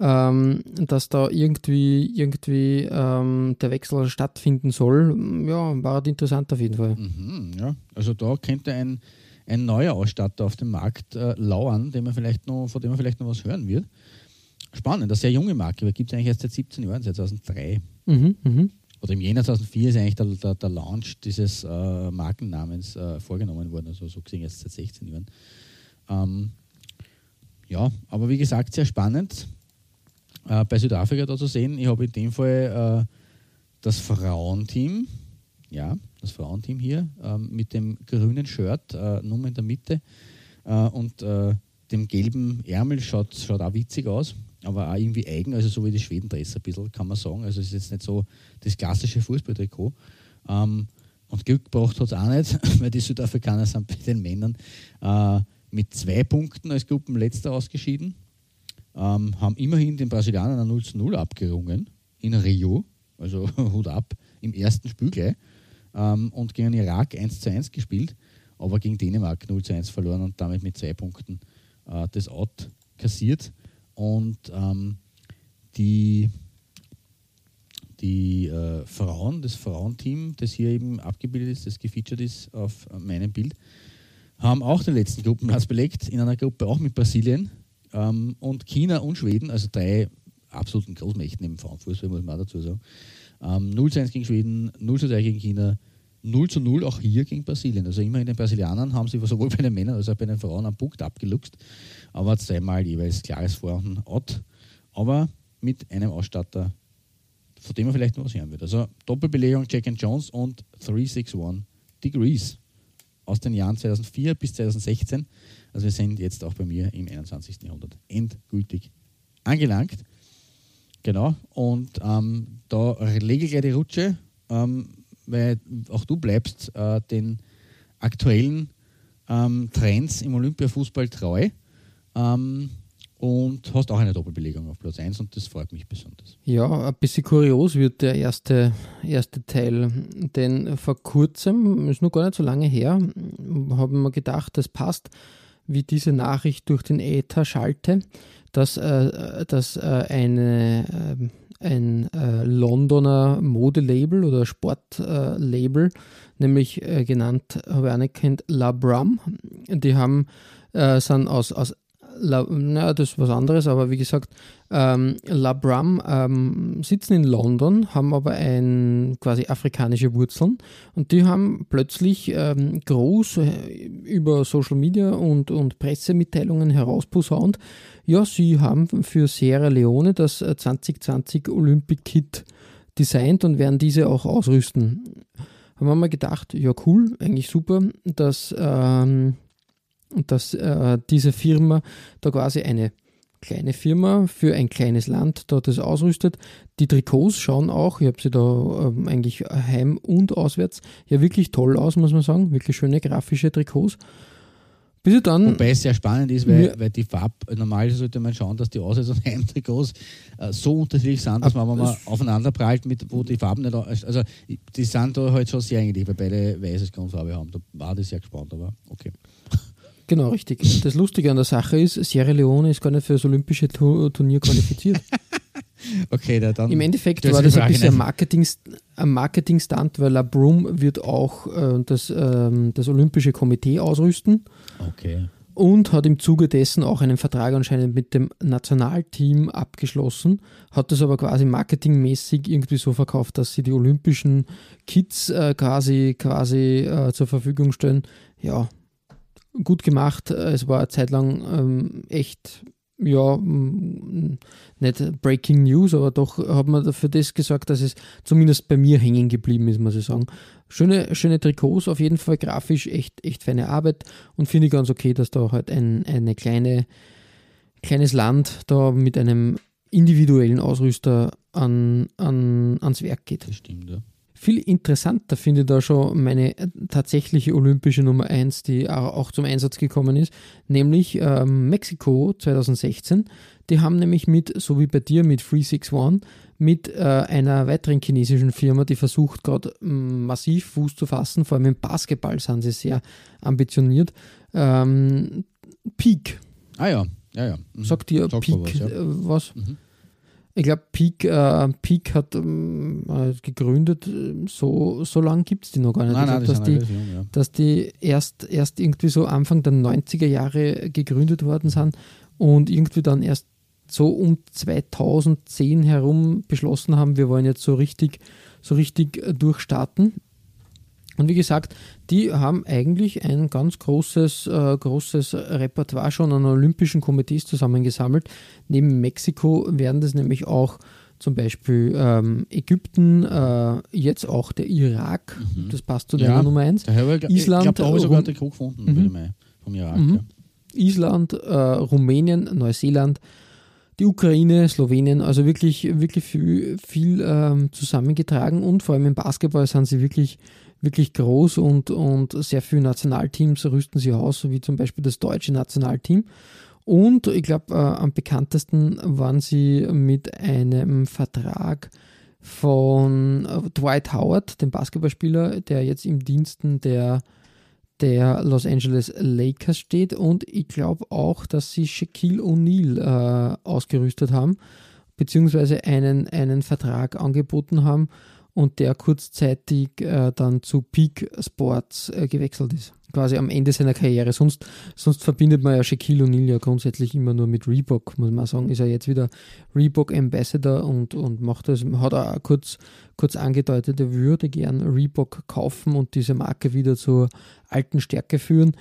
ähm, dass da irgendwie, irgendwie ähm, der Wechsel stattfinden soll, ja, war halt interessant auf jeden Fall. Mhm, ja. Also da könnte ein, ein neuer Ausstatter auf dem Markt äh, lauern, den man vielleicht noch, von dem man vielleicht noch was hören wird. Spannend, eine sehr junge Marke, aber gibt es eigentlich erst seit 17 Jahren, seit 2003. Mhm, mh. Oder im Jänner 2004 ist eigentlich der, der, der Launch dieses äh, Markennamens äh, vorgenommen worden, also so gesehen erst seit 16 Jahren. Ähm, ja, aber wie gesagt, sehr spannend äh, bei Südafrika da zu sehen. Ich habe in dem Fall äh, das Frauenteam, ja, das Frauenteam hier äh, mit dem grünen Shirt, äh, Nummer in der Mitte äh, und äh, dem gelben Ärmel schaut, schaut auch witzig aus, aber auch irgendwie eigen, also so wie die Schwedendress ein bisschen, kann man sagen. Also es ist jetzt nicht so das klassische Fußballtrikot. Ähm, und Glück gebracht hat es auch nicht, weil die Südafrikaner sind bei den Männern äh, mit zwei Punkten als Gruppenletzter ausgeschieden ähm, haben immerhin den Brasilianern 0 zu 0 abgerungen in Rio, also Hut ab, im ersten Spiel gleich. Ähm, und gegen Irak 1 zu 1 gespielt, aber gegen Dänemark 0 zu 1 verloren und damit mit zwei Punkten äh, das Out kassiert. Und ähm, die, die äh, Frauen, das Frauenteam, das hier eben abgebildet ist, das gefeatured ist auf meinem Bild, haben auch den letzten Gruppenplatz belegt, in einer Gruppe auch mit Brasilien, ähm, und China und Schweden, also drei absoluten Großmächten im Frauenfußball, muss man dazu sagen. Ähm, 0 zu 1 gegen Schweden, 0 zu 3 gegen China, 0 zu 0 auch hier gegen Brasilien. Also immerhin den Brasilianern haben sie sowohl bei den Männern als auch bei den Frauen am Punkt abgeluchst, aber zweimal jeweils klares Vor- und. Aber mit einem Ausstatter von dem man vielleicht noch was hören wird. Also Doppelbelegung Jack and Jones und 361 Degrees aus den Jahren 2004 bis 2016. Also wir sind jetzt auch bei mir im 21. Jahrhundert endgültig angelangt. Genau, und ähm, da lege ich gleich die Rutsche, ähm, weil auch du bleibst äh, den aktuellen ähm, Trends im Olympiafußball treu. Ähm, und hast auch eine Doppelbelegung auf Platz 1 und das freut mich besonders. Ja, ein bisschen kurios wird der erste, erste Teil, denn vor kurzem, ist noch gar nicht so lange her, haben wir gedacht, das passt, wie diese Nachricht durch den Äther schalte, dass, äh, dass äh, eine, äh, ein Londoner Modelabel oder Sportlabel, nämlich äh, genannt, habe ich anerkannt, La Bram, die haben äh, sind aus, aus La, na, das ist was anderes, aber wie gesagt, ähm, Labram ähm, sitzen in London, haben aber ein, quasi afrikanische Wurzeln und die haben plötzlich ähm, groß äh, über Social Media und, und Pressemitteilungen herausposaunt, ja, sie haben für Sierra Leone das 2020 äh, Olympic Kit designt und werden diese auch ausrüsten. Haben wir mal gedacht, ja cool, eigentlich super, dass ähm, dass äh, diese Firma da quasi eine kleine Firma für ein kleines Land dort das ausrüstet. Die Trikots schauen auch, ich habe sie da ähm, eigentlich heim und auswärts, ja wirklich toll aus, muss man sagen. Wirklich schöne grafische Trikots. Bis dann. Wobei es sehr spannend ist, weil, weil die Farbe, normal sollte man schauen, dass die Aus- und Heimtrikots äh, so unterschiedlich sind, dass man, wenn man aufeinander prallt, mit, wo die Farben nicht. Also, die sind da halt schon sehr ähnlich, weil beide weißes Grundfarbe haben. Da war das sehr gespannt, aber okay. Genau, richtig. Das Lustige an der Sache ist, Sierra Leone ist gar nicht für das olympische Turnier qualifiziert. okay, dann. Im Endeffekt war das ein bisschen ein Marketing, ein Marketing-Stunt, weil La Broom wird auch äh, das, ähm, das Olympische Komitee ausrüsten. Okay. Und hat im Zuge dessen auch einen Vertrag anscheinend mit dem Nationalteam abgeschlossen, hat das aber quasi marketingmäßig irgendwie so verkauft, dass sie die olympischen Kits äh, quasi, quasi äh, zur Verfügung stellen. Ja, gut gemacht. Es war eine Zeit lang ähm, echt, ja, nicht Breaking News, aber doch hat man dafür das gesagt, dass es zumindest bei mir hängen geblieben ist, muss ich sagen. Schöne, schöne Trikots, auf jeden Fall grafisch, echt, echt feine Arbeit und finde ich ganz okay, dass da halt ein eine kleine, kleines Land da mit einem individuellen Ausrüster an, an, ans Werk geht. Das stimmt, ja. Viel interessanter finde ich da schon meine äh, tatsächliche olympische Nummer 1, die auch zum Einsatz gekommen ist, nämlich ähm, Mexiko 2016. Die haben nämlich mit, so wie bei dir mit 361, mit äh, einer weiteren chinesischen Firma, die versucht gerade massiv Fuß zu fassen, vor allem im Basketball sind sie sehr ambitioniert, ähm, Peak. Ah ja, ja, ja. Mhm. Sagt dir Peak was? Ja. Äh, was? Mhm. Ich glaube, Peak, äh, Peak hat ähm, äh, gegründet, so, so lange gibt es die noch gar nicht. Nein, nein, glaub, dass, die, Version, ja. dass die erst, erst irgendwie so Anfang der 90er Jahre gegründet worden sind und irgendwie dann erst so um 2010 herum beschlossen haben, wir wollen jetzt so richtig, so richtig durchstarten. Und wie gesagt, die haben eigentlich ein ganz großes, äh, großes Repertoire schon an olympischen Komitees zusammengesammelt. Neben Mexiko werden das nämlich auch zum Beispiel ähm, Ägypten, äh, jetzt auch der Irak, mhm. das passt zu deiner ja, Nummer 1. Island, ich glaube, da habe ich sogar Trikot gefunden mhm. vom Irak. Mhm. Ja. Island, äh, Rumänien, Neuseeland, die Ukraine, Slowenien, also wirklich, wirklich viel, viel ähm, zusammengetragen und vor allem im Basketball sind sie wirklich wirklich groß und, und sehr viele Nationalteams rüsten sie aus, so wie zum Beispiel das deutsche Nationalteam. Und ich glaube, äh, am bekanntesten waren sie mit einem Vertrag von äh, Dwight Howard, dem Basketballspieler, der jetzt im Diensten der, der Los Angeles Lakers steht. Und ich glaube auch, dass sie Shaquille O'Neal äh, ausgerüstet haben, beziehungsweise einen, einen Vertrag angeboten haben und der kurzzeitig äh, dann zu Peak Sports äh, gewechselt ist. Quasi am Ende seiner Karriere. Sonst, sonst verbindet man ja Shaquille O'Neal ja grundsätzlich immer nur mit Reebok, muss man sagen. Ist er jetzt wieder Reebok Ambassador und, und macht das, hat er kurz, kurz angedeutet, er würde gern Reebok kaufen und diese Marke wieder zur alten Stärke führen.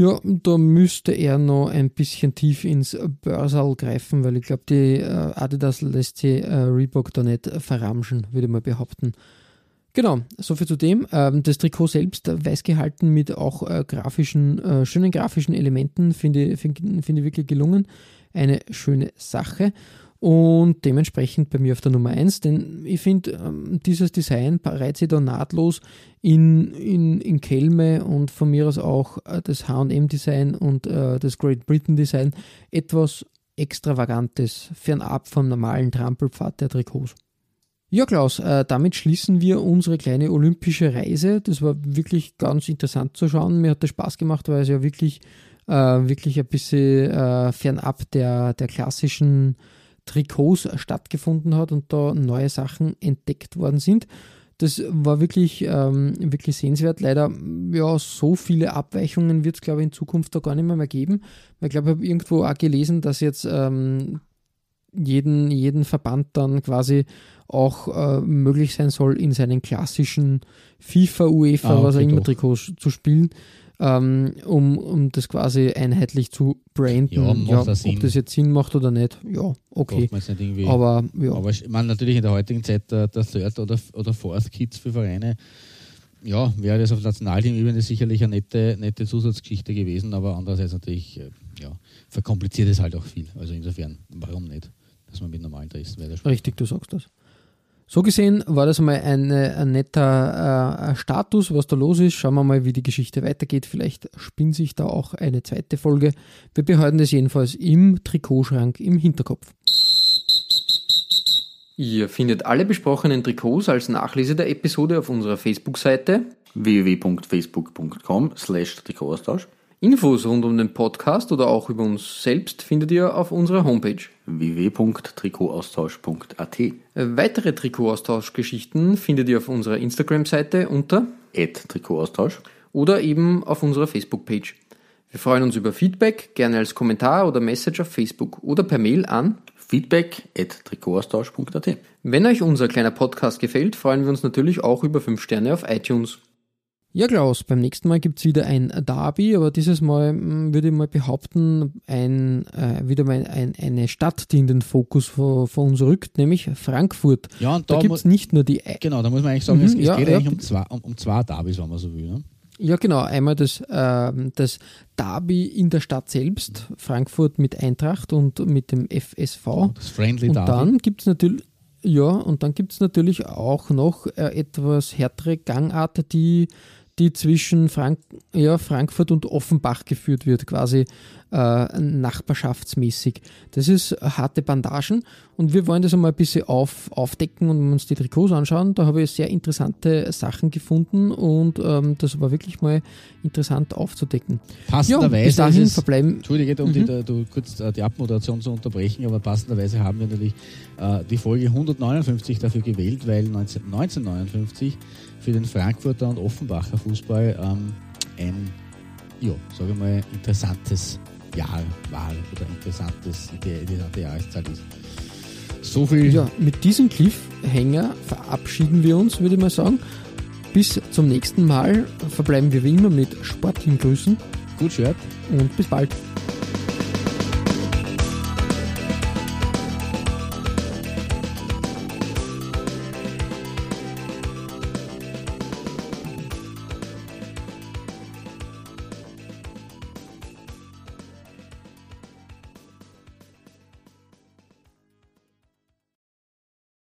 Ja, da müsste er noch ein bisschen tief ins Börsal greifen, weil ich glaube, die äh, Adidas lässt sich äh, Reebok da nicht verramschen, würde ich mal behaupten. Genau, soviel zu dem. Ähm, das Trikot selbst weiß gehalten mit auch äh, grafischen, äh, schönen grafischen Elementen, finde ich find, find wirklich gelungen. Eine schöne Sache und dementsprechend bei mir auf der Nummer 1, denn ich finde, ähm, dieses Design reiht sich da nahtlos in, in, in Kelme und von mir aus auch äh, das HM-Design und äh, das Great Britain-Design etwas Extravagantes, fernab vom normalen Trampelpfad der Trikots. Ja, Klaus, äh, damit schließen wir unsere kleine olympische Reise. Das war wirklich ganz interessant zu schauen. Mir hat das Spaß gemacht, weil es ja wirklich, wirklich ein bisschen fernab der, der klassischen Trikots stattgefunden hat und da neue Sachen entdeckt worden sind. Das war wirklich, ähm, wirklich sehenswert. Leider, ja, so viele Abweichungen wird es, glaube ich, in Zukunft da gar nicht mehr, mehr geben. Weil ich glaube, ich habe irgendwo auch gelesen, dass jetzt ähm, jeden, jeden Verband dann quasi auch äh, möglich sein soll, in seinen klassischen FIFA, UEFA, ah, okay, was auch immer Trikots zu spielen ähm, um, um das quasi einheitlich zu branden. Ja, ja das ob das jetzt Sinn macht oder nicht, ja, okay. aber ja. Aber ich meine, natürlich in der heutigen Zeit der, der Third oder, oder Fourth Kids für Vereine, ja, wäre das auf Nationalteam-Ebene sicherlich eine nette, nette Zusatzgeschichte gewesen, aber andererseits natürlich, äh, ja, verkompliziert es halt auch viel. Also insofern, warum nicht, dass man mit normalen Dressen weiter Richtig, du sagst das. So gesehen war das mal ein, ein netter äh, Status, was da los ist. Schauen wir mal, wie die Geschichte weitergeht. Vielleicht spinnt sich da auch eine zweite Folge. Wir behalten das jedenfalls im Trikotschrank im Hinterkopf. Ihr findet alle besprochenen Trikots als Nachlese der Episode auf unserer Facebook-Seite www.facebook.com slash Trikotaustausch Infos rund um den Podcast oder auch über uns selbst findet ihr auf unserer Homepage www.trikotaustausch.at. Weitere Trikotaustauschgeschichten findet ihr auf unserer Instagram-Seite unter Trikotaustausch oder eben auf unserer Facebook-Page. Wir freuen uns über Feedback, gerne als Kommentar oder Message auf Facebook oder per Mail an feedback at trikotaustausch.at. Wenn euch unser kleiner Podcast gefällt, freuen wir uns natürlich auch über 5 Sterne auf iTunes. Ja, Klaus, beim nächsten Mal gibt es wieder ein Derby, aber dieses Mal hm, würde ich mal behaupten, ein, äh, wieder mal ein, eine Stadt, die in den Fokus von, von uns rückt, nämlich Frankfurt. Ja, und da, da gibt es nicht nur die. Genau, da muss man eigentlich sagen, mhm, es, es ja, geht ja, eigentlich um zwei, um, um zwei Derbys, wenn man so will. Ne? Ja, genau. Einmal das, äh, das Derby in der Stadt selbst, Frankfurt mit Eintracht und mit dem FSV. Das Friendly und Derby. dann gibt es natürlich. Ja, und dann gibt es natürlich auch noch äh, etwas härtere Gangarten, die die zwischen Frank ja, Frankfurt und Offenbach geführt wird, quasi äh, nachbarschaftsmäßig. Das ist harte Bandagen und wir wollen das einmal ein bisschen auf, aufdecken und uns die Trikots anschauen. Da habe ich sehr interessante Sachen gefunden und ähm, das war wirklich mal interessant aufzudecken. Passenderweise ja, bis dahin es, verbleiben. Entschuldige, um mhm. die, du, kurz äh, die Abmoderation zu unterbrechen, aber passenderweise haben wir natürlich äh, die Folge 159 dafür gewählt, weil 19, 1959 für den Frankfurter und Offenbacher Fußball ähm, ein, ja, sage mal, interessantes Jahr war oder interessantes, interessante Jahreszeit ist. So viel. Ja, mit diesem Cliffhanger verabschieden wir uns, würde ich mal sagen. Bis zum nächsten Mal verbleiben wir wie immer mit sportlichen Grüßen. Gut Shirt. Und bis bald.